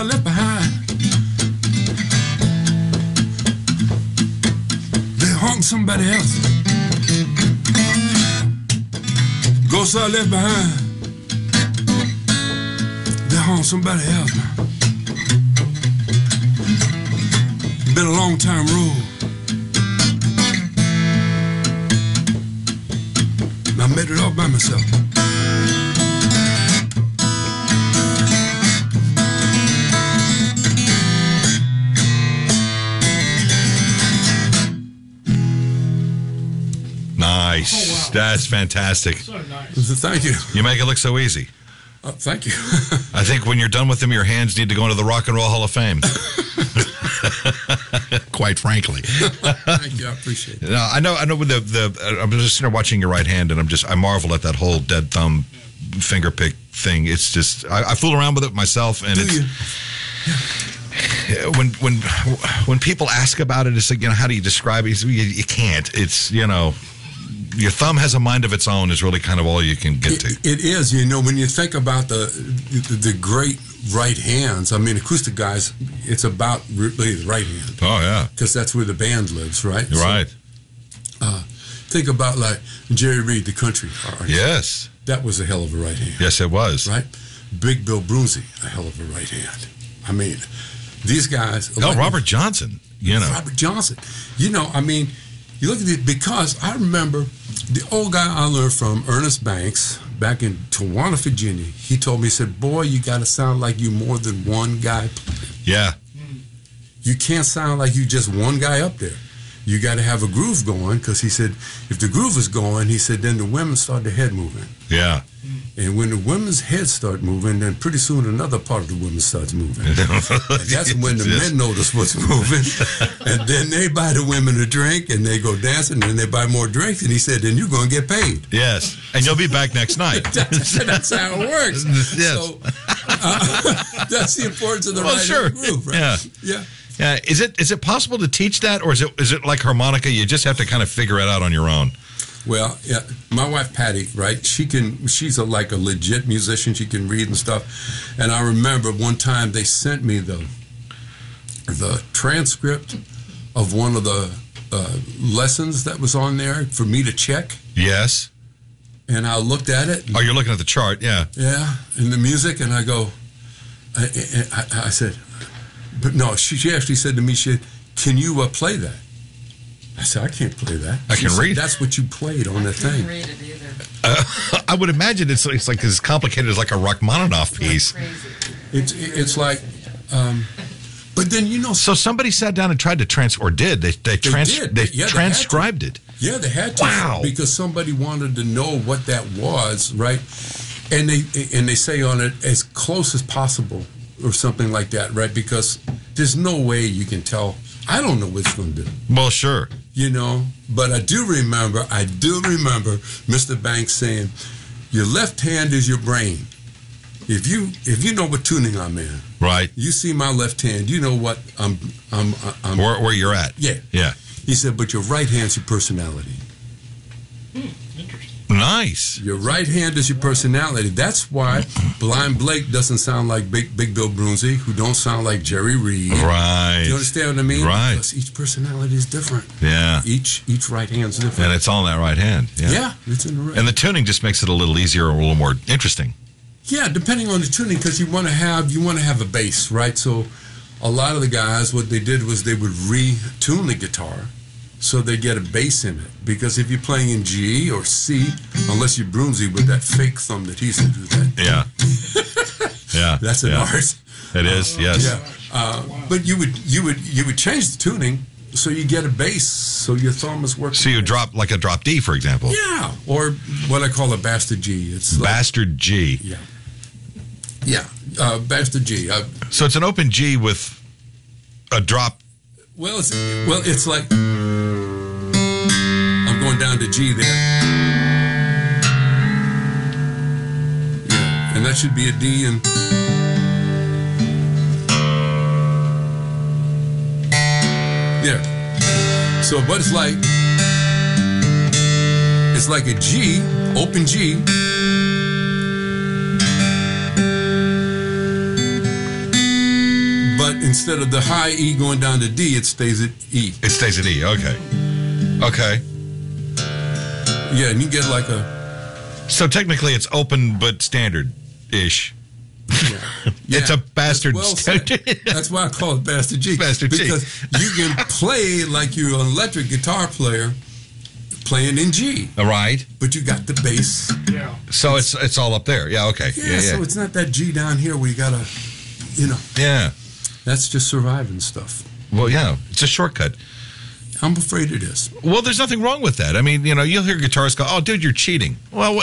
[SPEAKER 5] I left behind, they hung somebody else. Ghosts I left behind. They're on somebody else.
[SPEAKER 2] That's fantastic.
[SPEAKER 5] Thank you.
[SPEAKER 2] You make it look so easy.
[SPEAKER 5] Uh, thank you. [LAUGHS]
[SPEAKER 2] I think when you're done with them, your hands need to go into the Rock and Roll Hall of Fame. [LAUGHS] Quite frankly.
[SPEAKER 5] thank you. I appreciate it.
[SPEAKER 2] No, I know. I know. The the, I'm just sitting there watching your right hand, and I'm just I marvel at that whole dead thumb finger pick thing. It's just I, I fool around with it myself, and
[SPEAKER 5] Do
[SPEAKER 2] it's
[SPEAKER 5] you?
[SPEAKER 2] when when when people ask about it, it's like you know how do you describe it? You, you can't. It's you know your thumb has a mind of its own is really kind of all you can get
[SPEAKER 5] It,
[SPEAKER 2] to.
[SPEAKER 5] it is, you know, when you think about the, the the great right hands. I mean, acoustic guys, it's about really the right hand
[SPEAKER 2] Oh yeah,
[SPEAKER 5] because that's where the band lives, right?
[SPEAKER 2] you're
[SPEAKER 5] So,
[SPEAKER 2] right.
[SPEAKER 5] uh, think about like Jerry Reed, the country artist.
[SPEAKER 2] Yes,
[SPEAKER 5] that was a hell of a right hand.
[SPEAKER 2] yes, it was.
[SPEAKER 5] right? Big Bill Broonzy, a hell of a right hand. I mean, these guys.
[SPEAKER 2] No,
[SPEAKER 5] like-
[SPEAKER 2] Robert Johnson. You know,
[SPEAKER 5] Robert Johnson. You know, I mean, you look at it because I remember the old guy I learned from, Ernest Banks, back in Toano, Virginia. He told me, he said, "Boy, you got to sound like you more than one guy.
[SPEAKER 2] yeah,
[SPEAKER 5] You can't sound like you just one guy up there. You got to have a groove going." Because he said, if the groove is going, he said, then the women start the head moving.
[SPEAKER 2] yeah.
[SPEAKER 5] And when the women's heads start moving, then pretty soon another part of the women starts moving. [LAUGHS] That's when the men notice what's moving. [LAUGHS] and then they buy the women a drink and they go dancing and they buy more drinks. And he said, then you're going to get paid.
[SPEAKER 2] Yes, and you'll be back next night. [LAUGHS]
[SPEAKER 5] That's, that's how it works.
[SPEAKER 2] Yes.
[SPEAKER 5] So uh, that's the importance of the
[SPEAKER 2] Well,
[SPEAKER 5] right
[SPEAKER 2] sure.
[SPEAKER 5] groove, right?
[SPEAKER 2] Yeah.
[SPEAKER 5] Yeah.
[SPEAKER 2] Yeah, is it is it possible to teach that, or is it is it like harmonica? You just have to kind of figure it out on your own.
[SPEAKER 5] Well, yeah, my wife Patty, right? She can. She's a like a legit musician. She can read and stuff. And I remember one time they sent me the the transcript of one of the uh, lessons that was on there for me to check.
[SPEAKER 2] Yes.
[SPEAKER 5] And I looked at it.
[SPEAKER 2] Oh, you're looking at the chart. Yeah.
[SPEAKER 5] Yeah, and the music, and I go, I, I, I said, but no, she, she actually said to me, she said, can you uh, play that? I said, I can't play that.
[SPEAKER 2] I
[SPEAKER 5] She
[SPEAKER 2] can
[SPEAKER 5] said,
[SPEAKER 2] read.
[SPEAKER 5] That's what you played on the thing.
[SPEAKER 6] I can't read it either. [LAUGHS]
[SPEAKER 2] I would imagine it's it's like as complicated as like a Rachmaninoff piece.
[SPEAKER 6] Crazy.
[SPEAKER 5] It's it's like, um, but then you know,
[SPEAKER 2] So somebody sat down and tried to trans or did they they, trans
[SPEAKER 5] did.
[SPEAKER 2] they
[SPEAKER 5] Yeah, they
[SPEAKER 2] transcribed it.
[SPEAKER 5] yeah, they had to
[SPEAKER 2] Wow.
[SPEAKER 5] because somebody wanted to know what that was, right? And they and they say on it as close as possible or something like that, right? Because there's no way you can tell. I don't know what it's going to do.
[SPEAKER 2] Well, sure.
[SPEAKER 5] you know. But I do remember, I do remember Mr. Banks saying, "Your left hand is your brain. If you if you know what tuning I'm in,
[SPEAKER 2] Right.
[SPEAKER 5] you see my left hand, you know what I'm I'm I'm."
[SPEAKER 2] Where where you're at.
[SPEAKER 5] yeah,
[SPEAKER 2] Yeah.
[SPEAKER 5] He said, "But your right hand's your personality. Hmm.
[SPEAKER 2] Nice.
[SPEAKER 5] Your right hand is your personality. That's why Blind Blake doesn't sound like Big Big Bill Broonzy, who don't sound like Jerry Reed.
[SPEAKER 2] Right.
[SPEAKER 5] You understand what I mean?
[SPEAKER 2] Right.
[SPEAKER 5] Because each personality is different.
[SPEAKER 2] Yeah.
[SPEAKER 5] Each each right hand's different.
[SPEAKER 2] And it's all in that right hand. Yeah.
[SPEAKER 5] yeah, it's in the right.
[SPEAKER 2] And the tuning just makes it a little easier, a little more interesting.
[SPEAKER 5] Yeah, depending on the tuning, because you want to have you want to have a bass, right? So, a lot of the guys, what they did was they would retune the guitar, so they get a bass in it. Because if you're playing in G or C, unless you're Broonzy with that fake thumb that he used to do that,
[SPEAKER 2] Yeah. [LAUGHS] Yeah.
[SPEAKER 5] that's an
[SPEAKER 2] yeah.
[SPEAKER 5] art.
[SPEAKER 2] It is. Yes.
[SPEAKER 5] Yeah, uh, but you would you would you would change the tuning so you get a bass, so your thumb is working.
[SPEAKER 2] So you drop like a drop D, for example.
[SPEAKER 5] Yeah, or what I call a bastard G. It's like,
[SPEAKER 2] Bastard G.
[SPEAKER 5] yeah, yeah, uh, bastard G. Uh,
[SPEAKER 2] So it's an open G with a drop.
[SPEAKER 5] Well, it's well, it's like I'm going down to G there. Yeah, and that should be a D and yeah. So, but it's like it's like a G, open G. But instead of the high E going down to D, it stays at E.
[SPEAKER 2] It stays at E. Okay. Okay.
[SPEAKER 5] Yeah, and you get like a
[SPEAKER 2] So technically it's open but standard ish. It's
[SPEAKER 5] Yeah. [LAUGHS]
[SPEAKER 2] It's a bastard.
[SPEAKER 5] Well said. That's why I call it Bastard G.
[SPEAKER 2] Bastard G.
[SPEAKER 5] because you can [LAUGHS] play like you're an electric guitar player playing in G,
[SPEAKER 2] All right.
[SPEAKER 5] but you got the bass.
[SPEAKER 6] Yeah.
[SPEAKER 2] So it's it's all up there. Yeah. Okay.
[SPEAKER 5] Yeah,
[SPEAKER 2] Yeah. Yeah.
[SPEAKER 5] so it's not that G down here where you gotta, you know,
[SPEAKER 2] yeah.
[SPEAKER 5] That's just surviving stuff.
[SPEAKER 2] Well, yeah. It's a shortcut.
[SPEAKER 5] I'm afraid it is.
[SPEAKER 2] Well, there's nothing wrong with that. I mean, you know, you'll hear guitarists go, "Oh, dude, you're cheating." Well,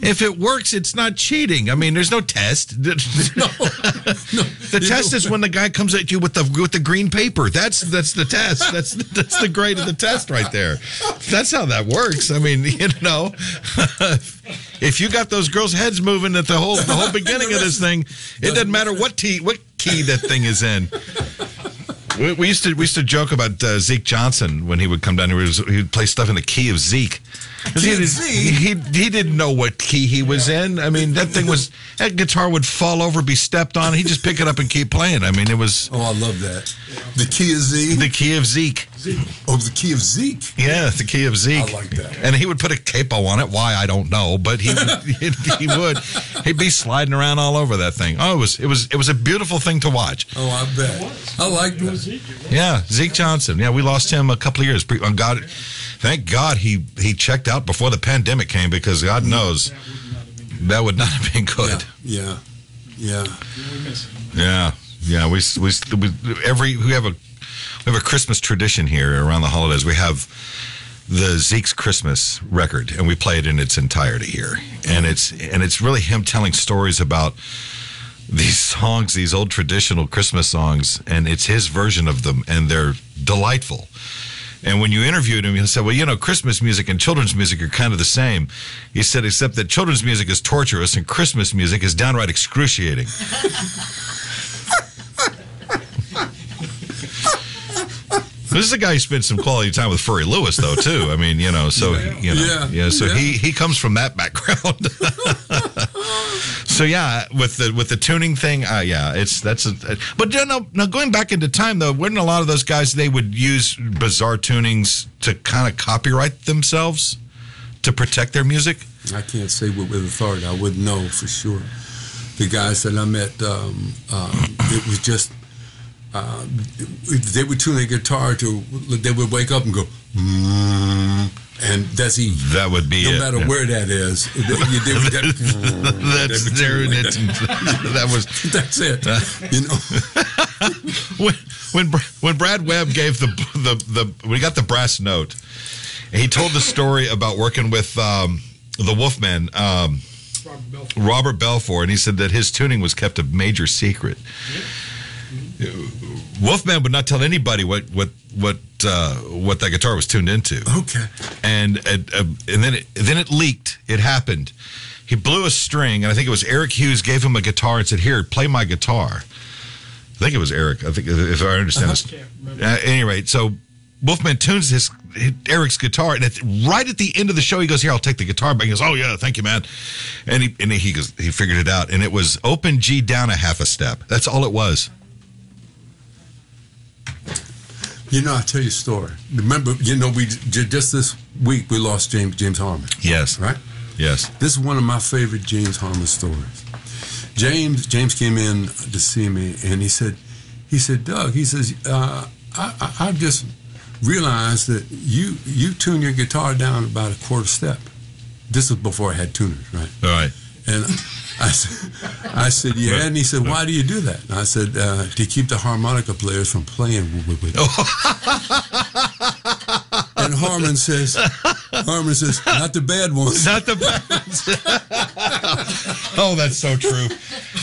[SPEAKER 2] if it works, it's not cheating. I mean, there's no test. [LAUGHS]
[SPEAKER 5] No, no. [LAUGHS]
[SPEAKER 2] The test is when the guy comes at you with the with the green paper. That's that's the test. That's that's the grade of the test right there. That's how that works. I mean, [LAUGHS] you know, if you got those girls' heads moving at the whole the whole beginning of this thing, it doesn't matter what key what that thing is in. We, we used to we used to joke about uh, Zeke Johnson when he would come down here. He, was, he would play stuff in the key of Zeke. 'Cause
[SPEAKER 5] Key
[SPEAKER 2] he, did, he, he didn't know what key he was in. I mean, that thing was that guitar would fall over, be stepped on. He would just pick it up and keep playing. I mean, it was
[SPEAKER 5] Oh, I love that. The key of Z.
[SPEAKER 2] the key of Zeke.
[SPEAKER 5] oh, the key of Zeke.
[SPEAKER 2] Yeah, the key of Zeke.
[SPEAKER 5] I like that.
[SPEAKER 2] And he would put a capo on it. Why I don't know, but he [LAUGHS] he, he would. He'd be sliding around all over that thing. Oh, it was it was it was a beautiful thing to watch.
[SPEAKER 5] Oh, I bet. I like that.
[SPEAKER 2] Yeah, Zeke Johnson. Yeah, we lost him a couple of years. Pre- on God, thank God he he checked out before the pandemic came because God knows that would not have been good.
[SPEAKER 5] Yeah. Yeah.
[SPEAKER 2] Yeah, yeah. We we, we every we have a we have a Christmas tradition here around the holidays. We have the Zeke's Christmas record, and we play it in its entirety here. And it's and it's really him telling stories about these songs, these old traditional Christmas songs, and it's his version of them, and they're delightful. And when you interviewed him, he said, "Well, you know, Christmas music and children's music are kind of the same." He said, "Except that children's music is torturous and Christmas music is downright excruciating." [LAUGHS] This is a guy who spent some quality time with Furry Lewis, though, too. I mean, you know, so you know,
[SPEAKER 5] Yeah.
[SPEAKER 2] yeah, so
[SPEAKER 5] Yeah.
[SPEAKER 2] he he comes from that background. [LAUGHS] so yeah, with the with the tuning thing, uh, yeah, it's that's a. But you know, now going back into time though, wouldn't a lot of those guys they would use bizarre tunings to kind of copyright themselves to protect their music?
[SPEAKER 5] I can't say with, with authority. I wouldn't know for sure. The guys that I met, um, um, it was just uh, they would tune their guitar to. They would wake up and go, mm, and that's E.
[SPEAKER 2] That would be
[SPEAKER 5] No
[SPEAKER 2] it.
[SPEAKER 5] matter
[SPEAKER 2] Yeah.
[SPEAKER 5] where that is, they, they would get,
[SPEAKER 2] That's there. That's, that was [LAUGHS]
[SPEAKER 5] that's it. You know, [LAUGHS]
[SPEAKER 2] when when when Brad Webb gave the the the we got the brass note, he told the story about working with um, the Wolfman. Um, Robert Belfour, and he said that his tuning was kept a major secret. Wolfman would not tell anybody what what what uh, what that guitar was tuned into
[SPEAKER 5] okay.
[SPEAKER 2] and uh, uh, and then it then it leaked. It happened. He blew a string, and I think it was Eric Hughes gave him a guitar and said, "Here, play my guitar." I think it was Eric. I think if I understand this. At any rate, so Wolfman tunes his, his Eric's guitar, and at, right at the end of the show, he goes, "Here, I'll take the guitar back." He goes, "Oh yeah, thank you, man." And he and he goes, he figured it out, and it was open G down a half a step. That's all it was.
[SPEAKER 5] You know, I'll tell you a story. Remember, you know, we just this week we lost James James Harmon.
[SPEAKER 2] Yes.
[SPEAKER 5] Right.
[SPEAKER 2] Yes.
[SPEAKER 5] This is one of my favorite James Harmon stories. James James came in to see me and he said, he said, Doug, he says, uh, I, I, I've just realized that you you tune your guitar down about a quarter step. This was before I had tuners, right?
[SPEAKER 2] All right.
[SPEAKER 5] And I said, I said, yeah. And he said, why do you do that? And I said, uh, to keep the harmonica players from playing with it. [LAUGHS] and Harmon says, Harmon says, not the bad ones.
[SPEAKER 2] Not the bad ones. [LAUGHS] oh, that's so true.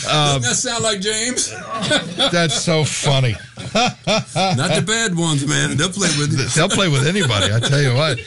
[SPEAKER 5] Doesn't that sound like James? [LAUGHS]
[SPEAKER 2] That's so funny.
[SPEAKER 5] Not the bad ones, man. They'll play with it.
[SPEAKER 2] They'll play with anybody. I tell you what.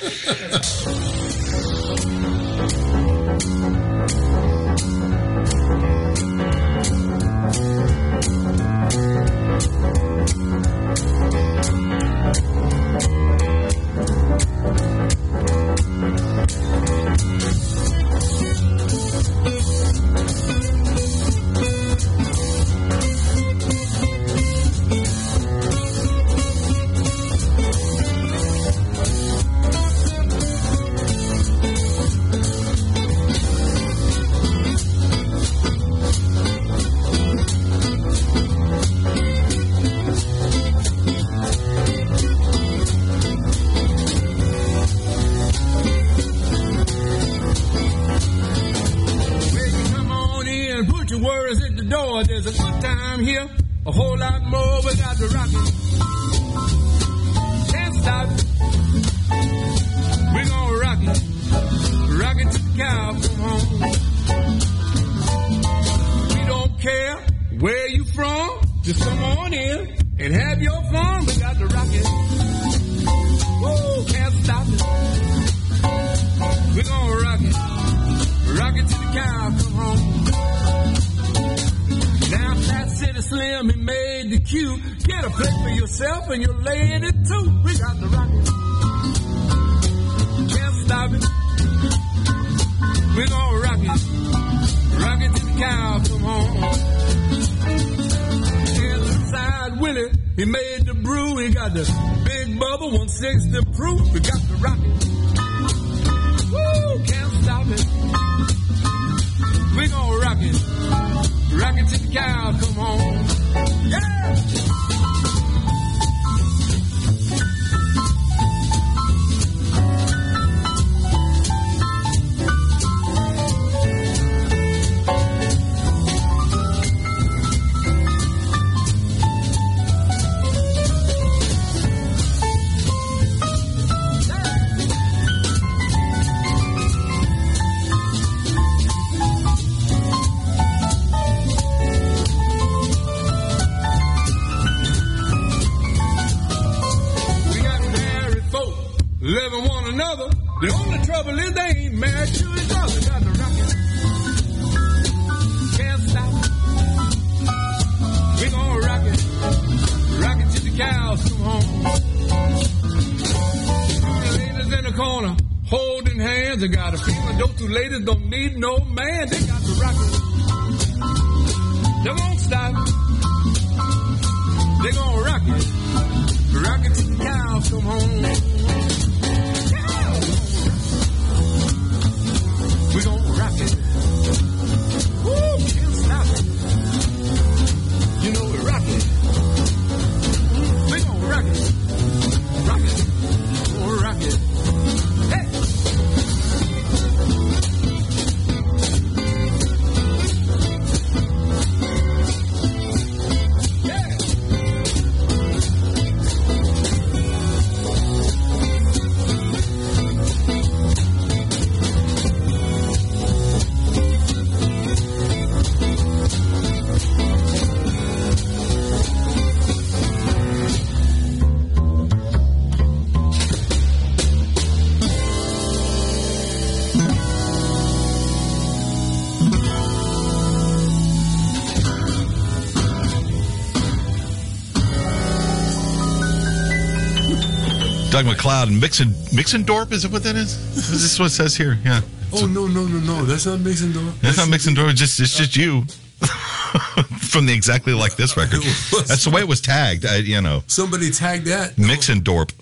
[SPEAKER 2] Doug MacLeod and Mixon Mixendorp, is it what that is? Is this what it says here? Yeah.
[SPEAKER 5] Oh no no no no! That's not Mason Door.
[SPEAKER 2] That's not Mixendorp, it's just it's just you. [LAUGHS] From the exactly like this [LAUGHS] record. That's the way it was tagged. I, you know.
[SPEAKER 5] Somebody tagged that.
[SPEAKER 2] Mixendorp.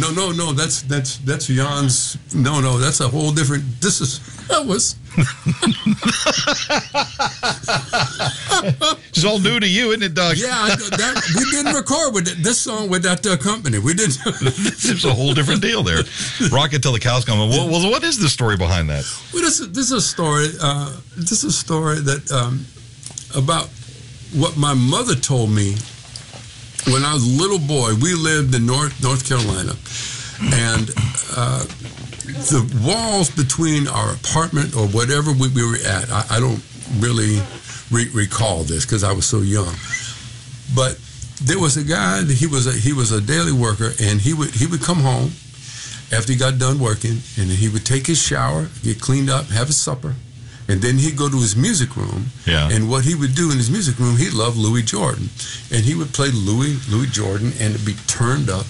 [SPEAKER 5] No, no, no. That's that's that's Jan's. No, no. That's a whole different. This is that was. [LAUGHS]
[SPEAKER 2] It's all new to you, isn't it, Doug?
[SPEAKER 5] Yeah, I, that, we didn't record with this song with that uh, company. We didn't. [LAUGHS]
[SPEAKER 2] is a whole different deal there. rock Rocket till the cows come. Well, well, what is the story behind that?
[SPEAKER 5] Well, this is this is a story. Uh, this is a story that um, about what my mother told me when I was a little boy. We lived in North North Carolina, and uh, the walls between our apartment or whatever we, we were at. I, I don't really re- recall this because I was so young, but there was a guy. That he was a he was a daily worker, and he would he would come home after he got done working, and he would take his shower, get cleaned up, have his supper, and then he'd go to his music room.
[SPEAKER 2] Yeah.
[SPEAKER 5] And what he would do in his music room, he loved Louis Jordan, and he would play Louis Louis Jordan, and it'd be turned up.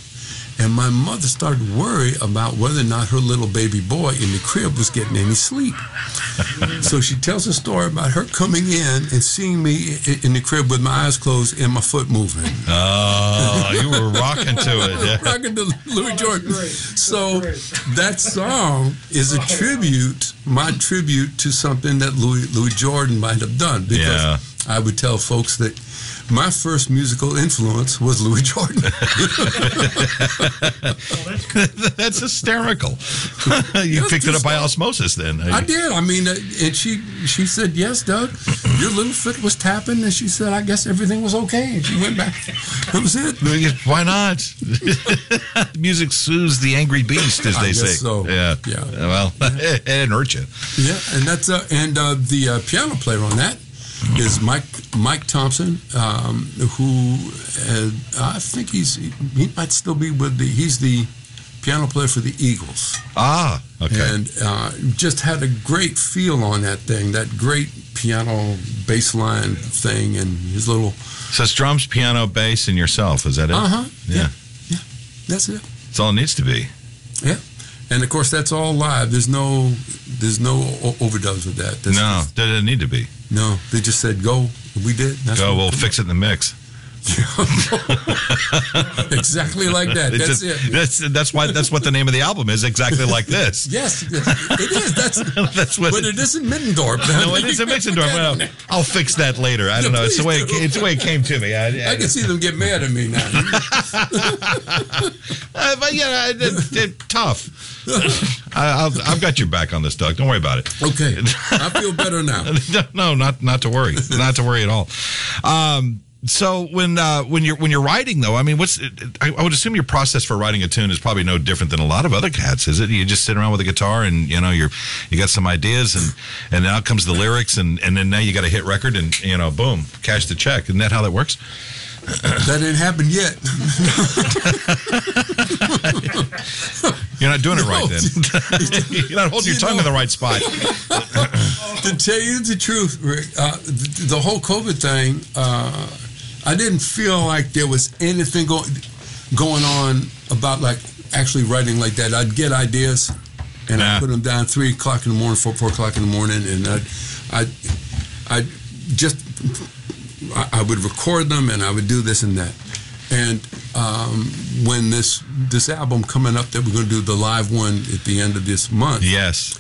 [SPEAKER 5] And my mother started worry about whether or not her little baby boy in the crib was getting any sleep. [LAUGHS] so she tells a story about her coming in and seeing me in the crib with my eyes closed and my foot moving.
[SPEAKER 2] Oh, you were rocking to it. [LAUGHS] Yeah.
[SPEAKER 5] Rocking to Louis Jordan. So that song is a tribute, my tribute to something that Louis Louis Jordan might have done. Because
[SPEAKER 2] Yeah.
[SPEAKER 5] I would tell folks that my first musical influence was Louis [LAUGHS] Jordan. [LAUGHS]
[SPEAKER 2] That's hysterical. [LAUGHS] you
[SPEAKER 5] That's
[SPEAKER 2] picked it up by osmosis then.
[SPEAKER 5] I did. I mean, uh, and she she said, "Yes, Doug, your little foot was tapping," and she said, "I guess everything was okay." And she went back. That was it.
[SPEAKER 2] Why not? Music soothes the angry beast, as
[SPEAKER 5] I
[SPEAKER 2] they
[SPEAKER 5] guess
[SPEAKER 2] say.
[SPEAKER 5] so.
[SPEAKER 2] Yeah.
[SPEAKER 5] Yeah.
[SPEAKER 2] Well, it didn't hurt you.
[SPEAKER 5] Yeah, and that's uh, and uh, the uh, piano player on that is Mike Mike Thompson, um, who uh, I think he's he might still be with the he's the piano player for the Eagles,
[SPEAKER 2] Ah, okay.
[SPEAKER 5] and uh, just had a great feel on that thing. That great piano bass line thing, and his little.
[SPEAKER 2] so it's drums, piano, bass, and yourself. Is that it?
[SPEAKER 5] Uh huh.
[SPEAKER 2] Yeah. Yeah.
[SPEAKER 5] That's it.
[SPEAKER 2] That's all it needs to be.
[SPEAKER 5] Yeah. And of course, that's all live. There's no, there's no overdubs with that. That's
[SPEAKER 2] no, doesn't need to be.
[SPEAKER 5] no. They just said go. We did. That's what
[SPEAKER 2] we'll fix it in the mix. [LAUGHS]
[SPEAKER 5] exactly like that.
[SPEAKER 2] It
[SPEAKER 5] That's it.
[SPEAKER 2] That's that's why that's what the name of the album is. Exactly like this. [LAUGHS]
[SPEAKER 5] Yes, it is. That's, [LAUGHS]
[SPEAKER 2] That's what.
[SPEAKER 5] but it isn't Middendorf.
[SPEAKER 2] no, it is a Mixendorf. Well, I'll fix that later. I don't know. It's the way it, it's the way it came to me. I, I,
[SPEAKER 5] I can see them get mad at me now.
[SPEAKER 2] Uh, but yeah, it, it, it- tough. I, I'll, I've got your back on this, Doug. Don't worry about it.
[SPEAKER 5] Okay, I feel better now.
[SPEAKER 2] no, not not to worry, not to worry at all. Um, so when uh, when you're when you're writing though, I mean, what's I, I would assume your process for writing a tune is probably no different than a lot of other cats, is it? You just sit around with a guitar and you know you're you got some ideas and and out comes the lyrics and and then now you got a hit record and you know boom, cash the check. Isn't that how that works? [COUGHS]
[SPEAKER 5] That didn't happen yet. [LAUGHS]
[SPEAKER 2] You're not doing it right then. [LAUGHS] you're not holding your tongue
[SPEAKER 5] know-
[SPEAKER 2] in the right spot.
[SPEAKER 5] to tell you the truth, Rick, uh, the, the whole COVID thing, uh, I didn't feel like there was anything go- going on about like actually writing like that. I'd get ideas and
[SPEAKER 2] Nah.
[SPEAKER 5] I put them down three o'clock in the morning, four, four o'clock in the morning, and I, I, I just I, I would record them and I would do this and that. And um, when this this album coming up that we're going to do the live one at the end of this month,
[SPEAKER 2] Yes.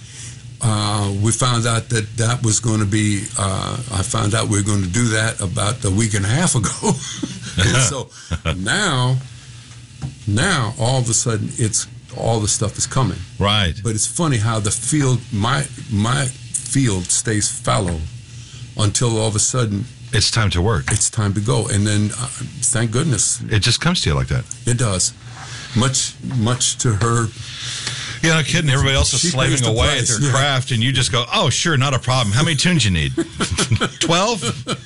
[SPEAKER 5] Uh, we found out that that was going to be. Uh, I found out we were going to do that about a week and a half ago. [LAUGHS] so [LAUGHS] now, now all of a sudden, it's all the stuff is coming.
[SPEAKER 2] Right.
[SPEAKER 5] But it's funny how the field, my my field, stays fallow until all of a sudden
[SPEAKER 2] It's time to work.
[SPEAKER 5] it's time to go, and then uh, thank goodness
[SPEAKER 2] It just comes to you like that.
[SPEAKER 5] it does. Much much to her
[SPEAKER 2] Yeah, no kidding. Everybody else is
[SPEAKER 5] She
[SPEAKER 2] slaving away
[SPEAKER 5] price,
[SPEAKER 2] at their
[SPEAKER 5] yeah.
[SPEAKER 2] craft, and you just go, "Oh, sure, not a problem. How many tunes you need? [LAUGHS] Twelve?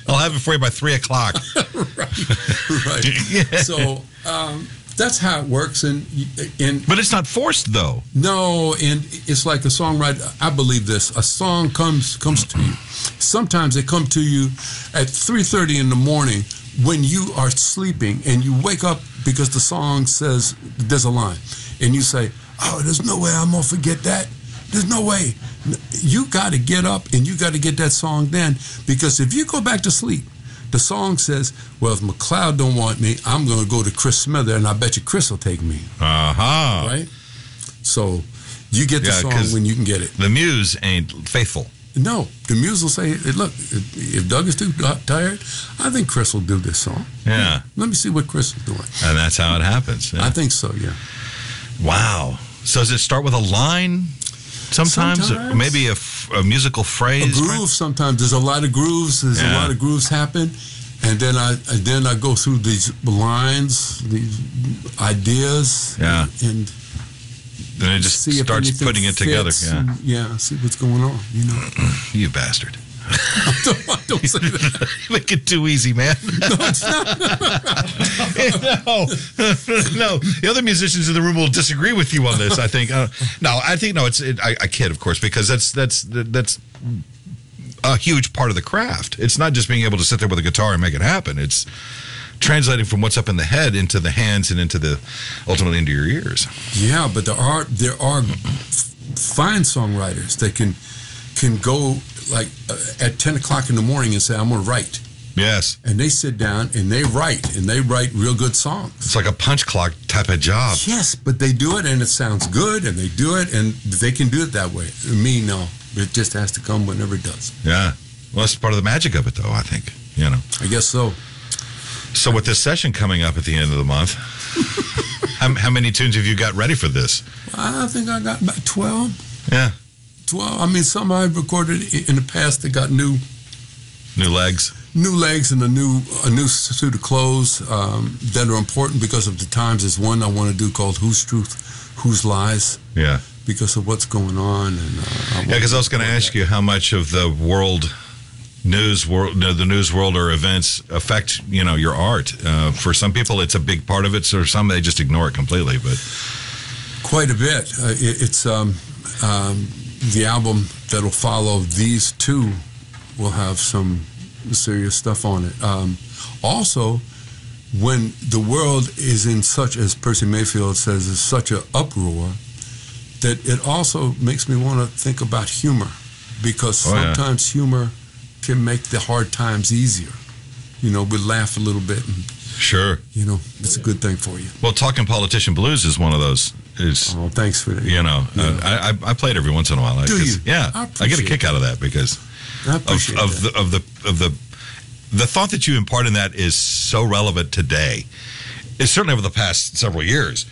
[SPEAKER 2] I'll have it for you by three o'clock." [LAUGHS]
[SPEAKER 5] right. [LAUGHS]
[SPEAKER 2] Yeah.
[SPEAKER 5] So um, that's how it works, and and
[SPEAKER 2] But it's not forced, though.
[SPEAKER 5] No, and it's like a songwriter. I believe this: a song comes comes to you. Sometimes they come to you at three thirty in the morning when you are sleeping, and you wake up because the song says there's a line, and you say, "Oh, there's no way I'm gonna forget that. There's no way." You got to get up and you got to get that song then, because if you go back to sleep, the song says, "Well, if MacLeod don't want me, I'm gonna go to Chris Smither, and I bet you Chris will take me."
[SPEAKER 2] Uh huh.
[SPEAKER 5] right? So you get the
[SPEAKER 2] Yeah,
[SPEAKER 5] song when you can get it.
[SPEAKER 2] The muse ain't faithful.
[SPEAKER 5] No, the muse will say, hey, "Look, if if Doug is too tired, I think Chris will do this song.
[SPEAKER 2] Yeah,
[SPEAKER 5] Let me see what Chris is doing."
[SPEAKER 2] and that's how it happens. Yeah.
[SPEAKER 5] I think so. Yeah.
[SPEAKER 2] wow. So does it start with a line? Sometimes,
[SPEAKER 5] Sometimes.
[SPEAKER 2] Maybe a, f- a musical phrase.
[SPEAKER 5] A groove. Sometimes there's a lot of grooves. There's
[SPEAKER 2] Yeah.
[SPEAKER 5] a lot of grooves happen, and then I and then I go through these lines, these ideas.
[SPEAKER 2] Yeah.
[SPEAKER 5] And
[SPEAKER 2] Then it just starts putting it together. Yeah,
[SPEAKER 5] and, yeah. See what's going on. You know. [CLEARS THROAT]
[SPEAKER 2] you bastard. [LAUGHS]
[SPEAKER 5] don't, don't say that.
[SPEAKER 2] Make it too easy, man. [LAUGHS] no, it's not. [LAUGHS] no. no. The other musicians in the room will disagree with you on this. I think. Uh, no, I think no. It's it, I, I kid, of course, because that's that's that's a huge part of the craft. It's not just being able to sit there with a guitar and make it happen. It's translating from what's up in the head into the hands and into the ultimately into your ears.
[SPEAKER 5] Yeah, but there are there are fine songwriters that can can go like uh, at ten o'clock in the morning and say, "I'm going to write,"
[SPEAKER 2] Yes,
[SPEAKER 5] and they sit down and they write and they write real good songs.
[SPEAKER 2] it's like a punch clock type of job.
[SPEAKER 5] Yes, but they do it and it sounds good and they do it and they can do it that way. Me, no, it just has to come whenever it does.
[SPEAKER 2] Yeah. Well, that's part of the magic of it, though. I think you know.
[SPEAKER 5] I guess so.
[SPEAKER 2] So with this session coming up at the end of the month, [LAUGHS] how, how many tunes have you got ready for this?
[SPEAKER 5] I think I got about twelve.
[SPEAKER 2] Yeah,
[SPEAKER 5] 12. I mean, some I've recorded in the past that got new
[SPEAKER 2] new legs.
[SPEAKER 5] new legs and a new a new suit of clothes um, that are important because of the times. There's one I want to do called "Whose Truth, Whose Lies,"
[SPEAKER 2] Yeah,
[SPEAKER 5] because of what's going on. And uh,
[SPEAKER 2] yeah. Because I was going to ask you how much of the world news world, the news world or events affect you know your art. Uh, for some people, it's a big part of it. So some they just ignore it completely. But
[SPEAKER 5] Quite a bit. Uh, it, it's um, um, the album that'll follow. These two will have some serious stuff on it. Um, also, when the world is in such, as Percy Mayfield says, is such an uproar, that it also makes me want to think about humor, because
[SPEAKER 2] Oh, yeah.
[SPEAKER 5] sometimes humor can make the hard times easier. You know, we laugh a little bit, and
[SPEAKER 2] Sure.
[SPEAKER 5] you know, it's a good thing for you.
[SPEAKER 2] Well, talking politician blues is one of those. Is
[SPEAKER 5] Oh, thanks for that.
[SPEAKER 2] you know,
[SPEAKER 5] Yeah.
[SPEAKER 2] uh, I, I I play it every once in a while.
[SPEAKER 5] Do you?
[SPEAKER 2] Yeah,
[SPEAKER 5] I
[SPEAKER 2] I, get a kick out of that because of, of
[SPEAKER 5] that.
[SPEAKER 2] the of the of the the thought that you impart in that is so relevant today. It's certainly over the past several years.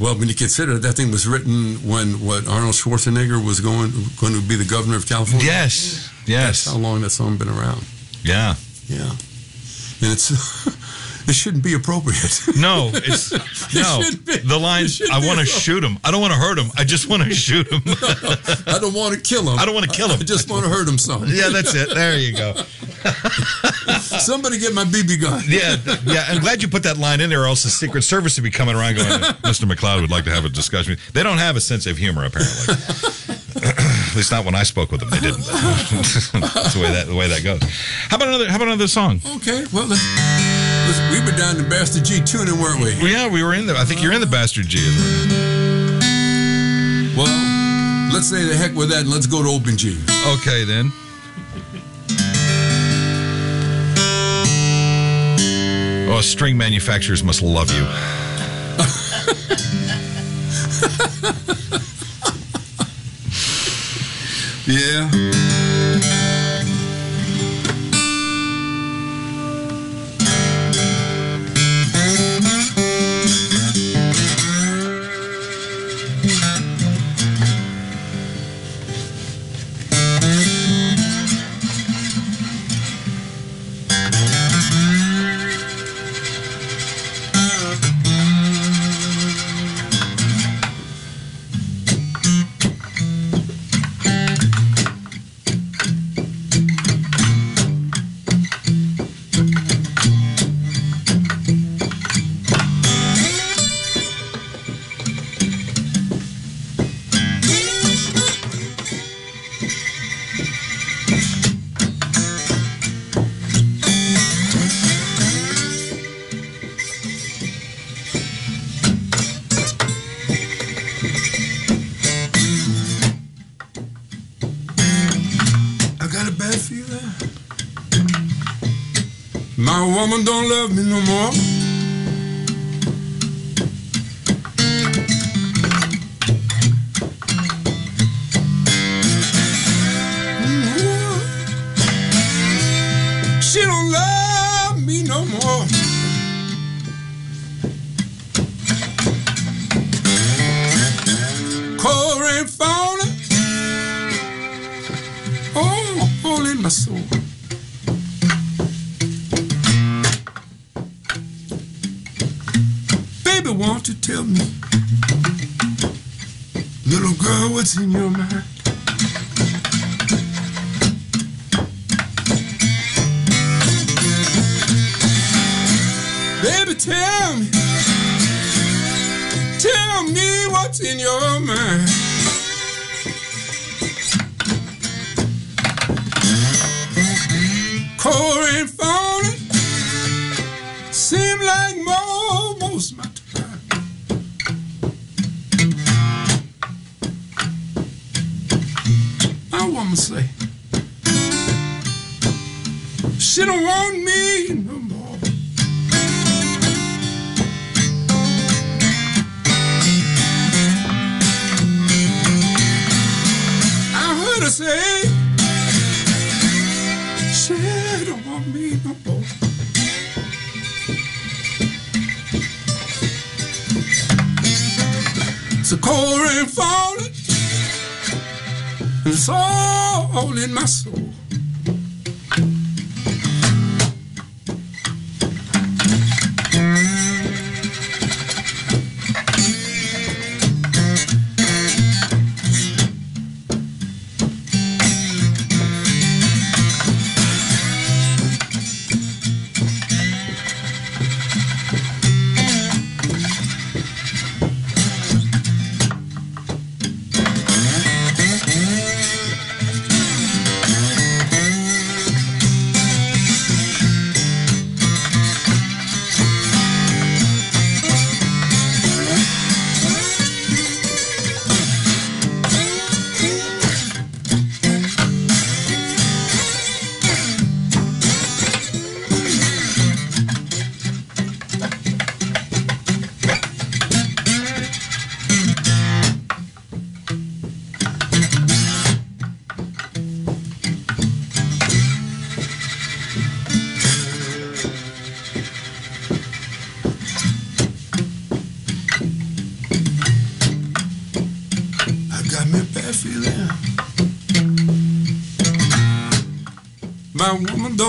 [SPEAKER 5] Well, when you consider that thing was written when what Arnold Schwarzenegger was going going to be the governor of California.
[SPEAKER 2] Yes,
[SPEAKER 5] That's
[SPEAKER 2] yes,
[SPEAKER 5] how long that song been around.
[SPEAKER 2] yeah.
[SPEAKER 5] Yeah, and it's [LAUGHS] it shouldn't be appropriate. [LAUGHS]
[SPEAKER 2] No, it's no.
[SPEAKER 5] should be.
[SPEAKER 2] The line, I want to shoot him. I don't want to hurt him. I just want to [LAUGHS] shoot him.
[SPEAKER 5] I don't want to kill him.
[SPEAKER 2] I don't want to kill him.
[SPEAKER 5] I just want to hurt him some.
[SPEAKER 2] yeah, that's it. There you go. [LAUGHS]
[SPEAKER 5] Somebody get my BB gun.
[SPEAKER 2] Yeah, yeah. I'm glad you put that line in there, or else the Secret Service would be coming around going, "Mr. MacLeod would like to have a discussion." They don't have a sense of humor, apparently. [CLEARS THROAT] At least not when I spoke with them. They didn't. That's the way that the way that goes. How about another? How about another song?
[SPEAKER 5] Okay, well, let's, let's, we were down to Bastard G tuning, weren't we?
[SPEAKER 2] Well, yeah, we were in the. I think you're in the Bastard G.
[SPEAKER 5] Well, let's say the heck with that and let's go to Open G.
[SPEAKER 2] Okay, then. Oh, string manufacturers must love you. [LAUGHS]
[SPEAKER 5] Yeah. Woman don't love me no more. Ooh. She don't love me no more. Cold rain falling. Oh, all in my soul. Tell me, little girl, what's in your mind? Baby, tell me, tell me what's in your mind.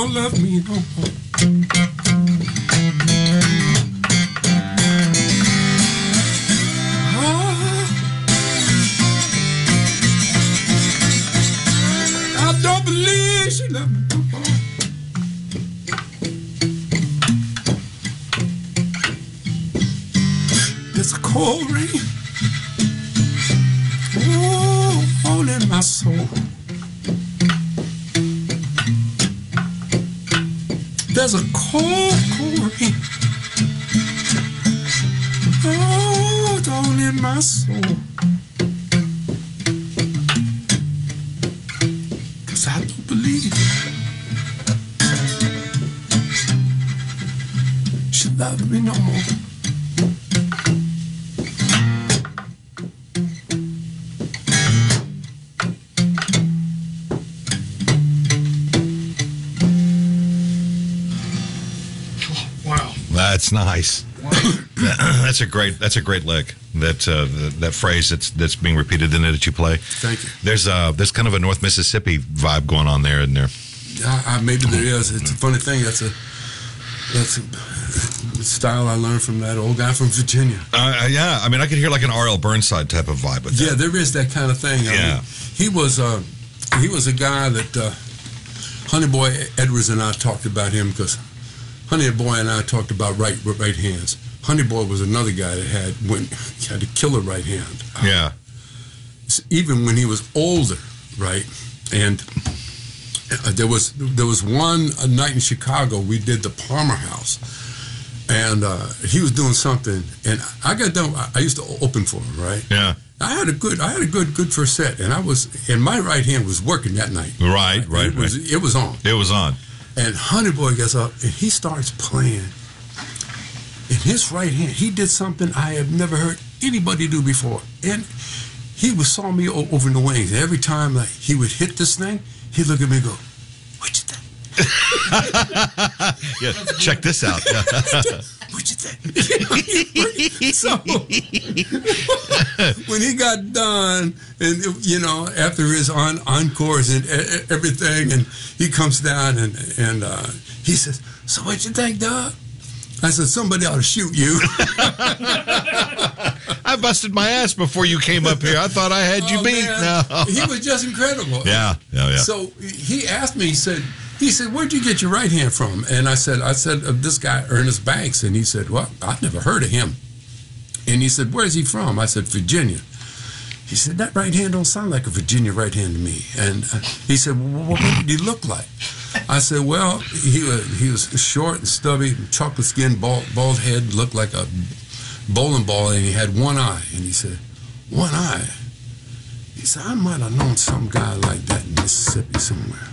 [SPEAKER 5] Don't love me no more.
[SPEAKER 2] That's nice. [COUGHS] that's a great. That's a great lick. That uh, that, that phrase that's that's being repeated in it that you play.
[SPEAKER 5] Thank you.
[SPEAKER 2] There's uh there's kind of a North Mississippi vibe going on there, isn't there?
[SPEAKER 5] I, I, maybe there is. It's a funny thing. That's a that's a style I learned from that old guy from Virginia.
[SPEAKER 2] Uh, yeah, I mean, I could hear like an R.L. Burnside type of vibe with
[SPEAKER 5] Yeah, there is that kind of thing. I
[SPEAKER 2] Yeah.
[SPEAKER 5] mean, he was uh, he was a guy that uh, Honey Boy Edwards and I talked about him because Honey Boy and I talked about right right hands. Honey Boy was another guy that had when had a killer right hand. Uh,
[SPEAKER 2] Yeah,
[SPEAKER 5] even when he was older, right? And uh, there was there was one uh, night in Chicago we did the Palmer House, and uh, he was doing something, and I got done. I- used to open for him, right?
[SPEAKER 2] yeah,
[SPEAKER 5] I had a good I had a good good first set, and I was and my right hand was working that night.
[SPEAKER 2] right, right,
[SPEAKER 5] It was
[SPEAKER 2] right.
[SPEAKER 5] it was on,
[SPEAKER 2] It was on.
[SPEAKER 5] And Honey Boy gets up and he starts playing. In his right hand, he did something I have never heard anybody do before. And he was saw me over in the wings. Every time like, he would hit this thing, he'd look at me and go, What you think? [LAUGHS]
[SPEAKER 2] Yeah, check this out. [LAUGHS] [LAUGHS]
[SPEAKER 5] What you think? so when he got done, and you know, after his on encores and everything, and he comes down and and uh, he says, "So what you think, Doug?" I said, "Somebody ought to shoot you." [LAUGHS]
[SPEAKER 2] I busted my ass before you came up here. I thought I had you
[SPEAKER 5] Oh,
[SPEAKER 2] beat. No.
[SPEAKER 5] He was just incredible. [LAUGHS]
[SPEAKER 2] Yeah, yeah, yeah.
[SPEAKER 5] So he asked me. He said, "He said, where'd you get your right hand from?" And I said, "I said uh, this guy Ernest Banks." And he said, "Well, I've never heard of him." And he said, "Where's he from?" I said, "Virginia." He said, "That right hand don't sound like a Virginia right hand to me." And uh, he said, well, "What did he look like?" I said, "Well, he was he was short and stubby, chocolate skin, bald, bald head, looked like a bowling ball, and he had one eye." And he said, "One eye." He said, "I might have known some guy like that in Mississippi somewhere."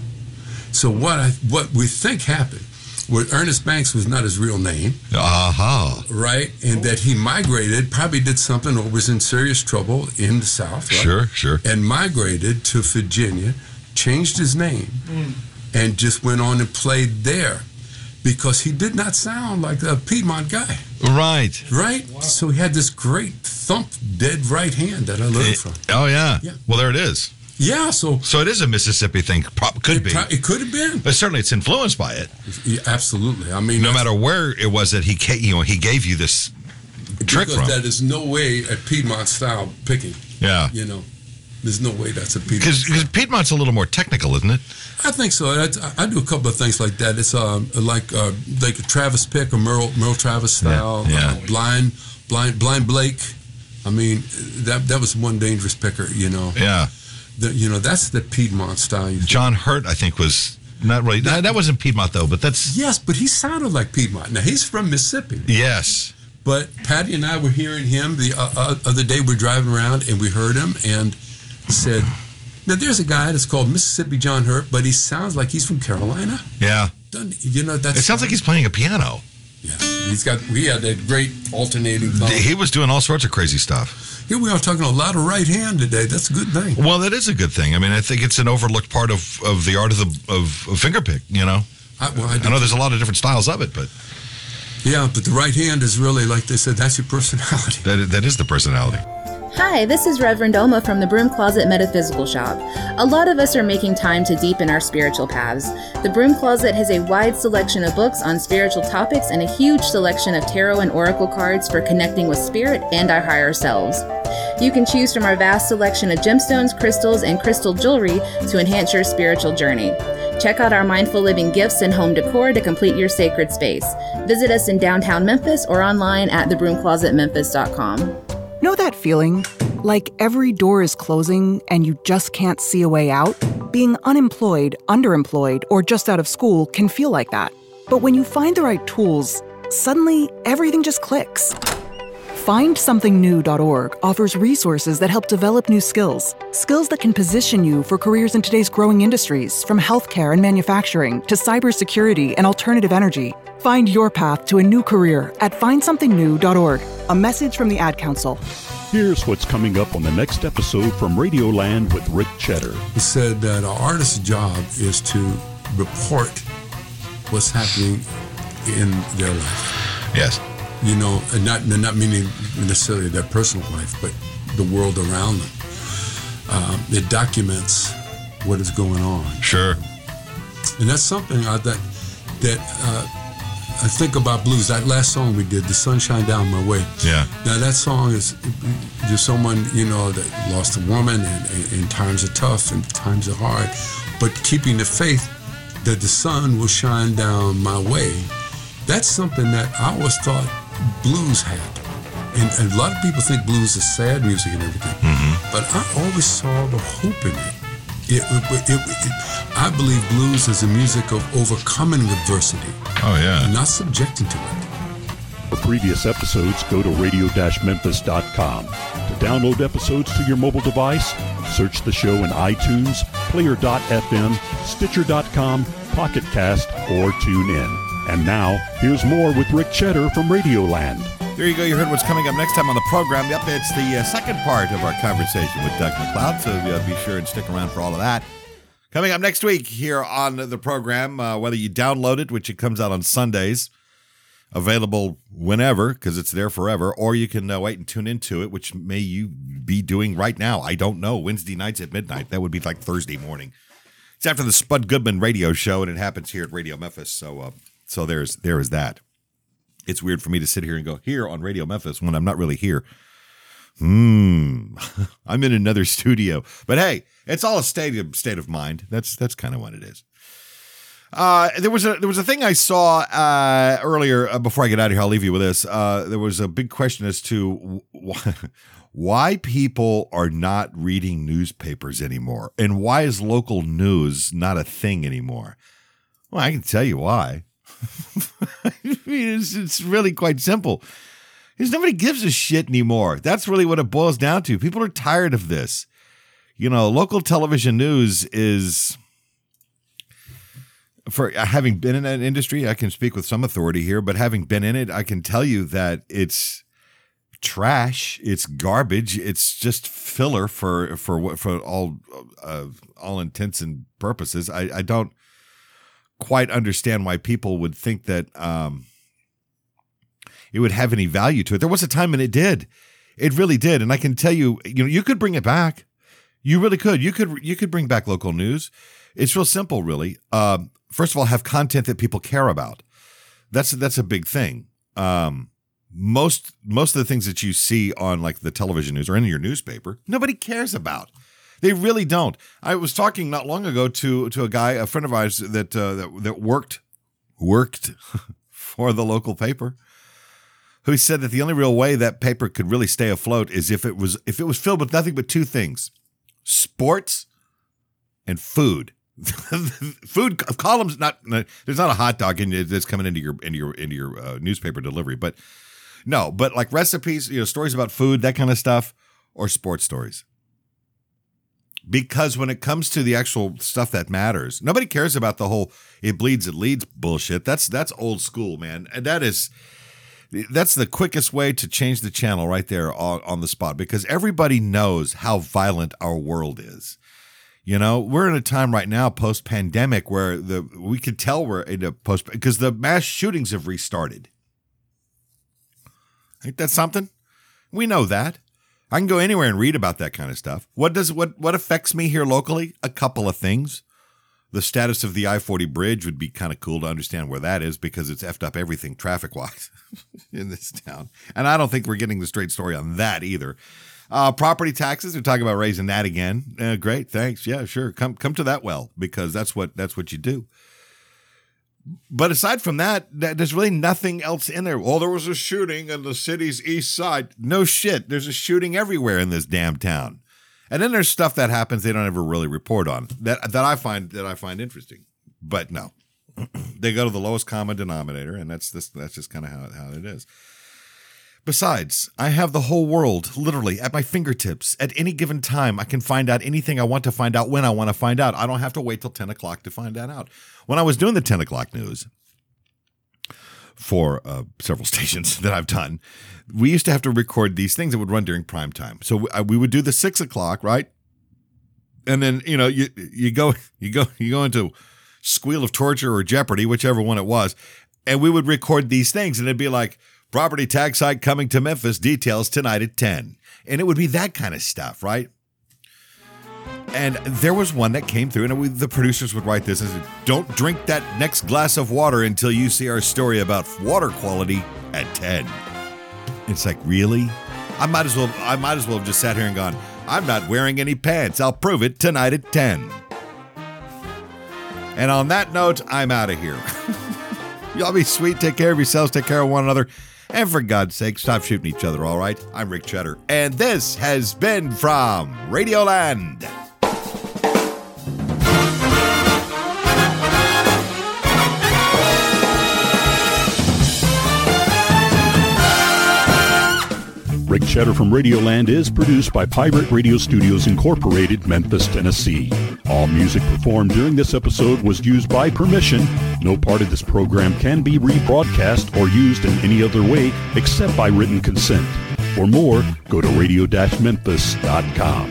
[SPEAKER 5] So what I what we think happened, where Ernest Banks was not his real name,
[SPEAKER 2] Aha.
[SPEAKER 5] right? And that he migrated, probably did something or was in serious trouble in the South, right?
[SPEAKER 2] Sure, sure.
[SPEAKER 5] And migrated to Virginia, changed his name, mm. and just went on and played there because he did not sound like a Piedmont guy,
[SPEAKER 2] Right.
[SPEAKER 5] right? So he had this great thump, dead right hand that I learned from.
[SPEAKER 2] Oh yeah.
[SPEAKER 5] Yeah.
[SPEAKER 2] Well, there it is.
[SPEAKER 5] Yeah, so
[SPEAKER 2] So it is a Mississippi thing. Could
[SPEAKER 5] it,
[SPEAKER 2] be,
[SPEAKER 5] it could have been.
[SPEAKER 2] but certainly it's influenced by it.
[SPEAKER 5] Yeah, absolutely. I mean,
[SPEAKER 2] No matter where it was that he, you know, he gave you this trick
[SPEAKER 5] because
[SPEAKER 2] from.
[SPEAKER 5] that is no way a Piedmont style picking.
[SPEAKER 2] Yeah.
[SPEAKER 5] You know, there's no way that's a Piedmont.
[SPEAKER 2] Because Piedmont's a little more technical, isn't it?
[SPEAKER 5] I think so. I, I do a couple of things like that. It's um, like uh, like a Travis Pick or Merle Merle Travis style.
[SPEAKER 2] yeah.
[SPEAKER 5] Uh, blind blind blind Blake. I mean, that that was one dangerous picker. You know,
[SPEAKER 2] Yeah.
[SPEAKER 5] The, you know that's the Piedmont style.
[SPEAKER 2] John Hurt, I think, was not really. That, that wasn't Piedmont though, but that's
[SPEAKER 5] Yes, but he sounded like Piedmont. Now he's from Mississippi.
[SPEAKER 2] yes.
[SPEAKER 5] But Patty and I were hearing him the uh, uh, other day. We're driving around and we heard him and said, "Now there's a guy that's called Mississippi John Hurt, but he sounds like he's from Carolina."
[SPEAKER 2] Yeah.
[SPEAKER 5] Doesn't? You know that's
[SPEAKER 2] It sounds like he's playing a piano.
[SPEAKER 5] yeah. He's got we had that great alternating. Thumb.
[SPEAKER 2] He was doing all sorts of crazy stuff.
[SPEAKER 5] Here we are talking a lot of right hand today. That's a good thing.
[SPEAKER 2] Well, that is a good thing. I mean, I think it's an overlooked part of, of the art of the of, of fingerpick. You know,
[SPEAKER 5] I, well, I,
[SPEAKER 2] I know there's a lot of different styles of it, but
[SPEAKER 5] yeah, but the right hand is really like they said. That's your personality.
[SPEAKER 2] that that is the personality.
[SPEAKER 7] Hi, this is Reverend Oma from the Broom Closet Metaphysical Shop. A lot of us are making time to deepen our spiritual paths. The Broom Closet has a wide selection of books on spiritual topics and a huge selection of tarot and oracle cards for connecting with spirit and our higher selves. You can choose from our vast selection of gemstones, crystals, and crystal jewelry to enhance your spiritual journey. Check out our mindful living gifts and home decor to complete your sacred space. Visit us in downtown Memphis or online at thebroomclosetmemphis.com.
[SPEAKER 8] Know that feeling? Like every door is closing and you just can't see a way out? Being unemployed, underemployed, or just out of school can feel like that. But when you find the right tools, suddenly everything just clicks. FindSomethingNew.org offers resources that help develop new skills. Skills that can position you for careers in today's growing industries, from healthcare and manufacturing to cybersecurity and alternative energy. Find your path to a new career at FindSomethingNew.org. A message from the Ad Council.
[SPEAKER 1] Here's what's coming up on the next episode from Radioland with Rick Cheddar.
[SPEAKER 5] He said that an artist's job is to report what's happening in their life.
[SPEAKER 9] Yes.
[SPEAKER 5] You know, and not not meaning necessarily their personal life, but the world around them. Um, it documents what is going on,
[SPEAKER 9] Sure.
[SPEAKER 5] and that's something I, that that uh, I think about blues. That last song we did, "The Sunshine Down My Way."
[SPEAKER 9] Yeah.
[SPEAKER 5] Now that song is there's someone you know that lost a woman and, and, and times are tough and times are hard, but keeping the faith that the sun will shine down my way. That's something that I always thought blues had. And, and a lot of people think blues is sad music and everything, mm-hmm. but I always saw the hope in it. It, it, it, it. I believe blues is a music of overcoming adversity,
[SPEAKER 9] Oh, yeah.
[SPEAKER 5] not subjecting to it.
[SPEAKER 1] For previous episodes, go to radio-memphis.com. To download episodes to your mobile device, search the show in iTunes, Player.fm, Stitcher.com, Pocket Cast, or tune in. And now, here's more with Rick Cheddar from Radioland.
[SPEAKER 2] There you go. You heard what's coming up next time on the program. Yep, it's the uh, second part of our conversation with Doug MacLeod. So uh, be sure and stick around for all of that. Coming up next week here on the program, uh, whether you download it, which it comes out on Sundays, available whenever because it's there forever, or you can uh, wait and tune into it, which may you be doing right now. I don't know. Wednesday nights at midnight. That would be like Thursday morning. It's after the Spud Goodman radio show, and it happens here at Radio Memphis. So, uh, so there's there is that. It's weird for me to sit here and go here on Radio Memphis when I'm not really here. Hmm, [LAUGHS] I'm in another [LAUGHS] studio, but hey, it's all a state of state of mind. That's that's kind of what it is. Uh, there was a there was a thing I saw uh, earlier uh, before I get out of here. I'll leave you with this. Uh, there was a big question as to why, [LAUGHS] why people are not reading newspapers anymore, and why is local news not a thing anymore. Well, I can tell you why. [LAUGHS] I mean, it's, it's really quite simple. Because nobody gives a shit anymore. That's really what it boils down to. People are tired of this. You know, local television news is for having been in that industry, I can speak with some authority here, but having been in it, I can tell you that it's trash, it's garbage, it's just filler for for for all uh, all intents and purposes. I, I don't quite understand why people would think that um, it would have any value to it. There was a time when it did, it really did, and I can tell you, you know, you could bring it back. You really could. You could. You could bring back local news. It's real simple, really. Um, first of all, have content that people care about. That's that's a big thing. Um, most most of the things that you see on like the television news or in your newspaper, nobody cares about. They really don't. I was talking not long ago to to a guy, a friend of ours that uh, that that worked worked [LAUGHS] for the local paper, who said that the only real way that paper could really stay afloat is if it was if it was filled with nothing but two things: sports and food. [LAUGHS] food columns not there's not a hot dog in that's coming into your into your into your uh, newspaper delivery, but no, but like recipes, you know, stories about food, that kind of stuff, or sports stories because when it comes to the actual stuff that matters, nobody cares about the whole "it bleeds, it leads" bullshit. That's that's old school, man, and that is that's the quickest way to change the channel right there on, on the spot because everybody knows how violent our world is. You know, we're in a time right now post pandemic where the we could tell we're in a post because the mass shootings have restarted. Ain't that something? We know that. I can go anywhere and read about that kind of stuff. What does what what affects me here locally? A couple of things. The status of the I-40 bridge would be kind of cool to understand where that is because it's effed up everything traffic-wise [LAUGHS] in this town. And I don't think we're getting the straight story on that either. Uh, property taxes. We're talking about raising that again. Uh, great, thanks. Yeah, sure. Come come to that well because that's what that's what you do. But aside from that, there's really nothing else in there. Well, there was a shooting in the city's east side. No shit. There's a shooting everywhere in this damn town. And then there's stuff that happens they don't ever really report on that that I find that I find interesting. But no, [CLEARS THROAT] they go to the lowest common denominator, and that's this that's just kind of how how it is. Besides, I have the whole world literally at my fingertips. At any given time, I can find out anything I want to find out when I want to find out. I don't have to wait till 10 o'clock to find that out. When I was doing the 10 o'clock news for uh, several [LAUGHS] stations that I've done, we used to have to record these things that would run during prime time. So we, uh, we would do the six o'clock, right? And then, you know, you, you go, [LAUGHS] you go, you go into Squeal of Torture or Jeopardy, whichever one it was. And we would record these things and it'd be like, Property tax hike coming to Memphis. Details tonight at 10. And it would be that kind of stuff, right? And there was one that came through, and the producers would write this as Don't drink that next glass of water until you see our story about water quality at 10. It's like, really? I might as well I might as well have just sat here and gone, I'm not wearing any pants. I'll prove it tonight at 10. And on that note, I'm out of here. [LAUGHS] Y'all be sweet, take care of yourselves, take care of one another. And for God's sake, stop shooting each other, all right? I'm Rick Cheddar. And this has been from Radioland.
[SPEAKER 1] Rick Cheddar from Radioland is produced by Pirate Radio Studios Incorporated, Memphis, Tennessee. All music performed during this episode was used by permission. No part of this program can be rebroadcast or used in any other way except by written consent. For more, go to radio-memphis.com.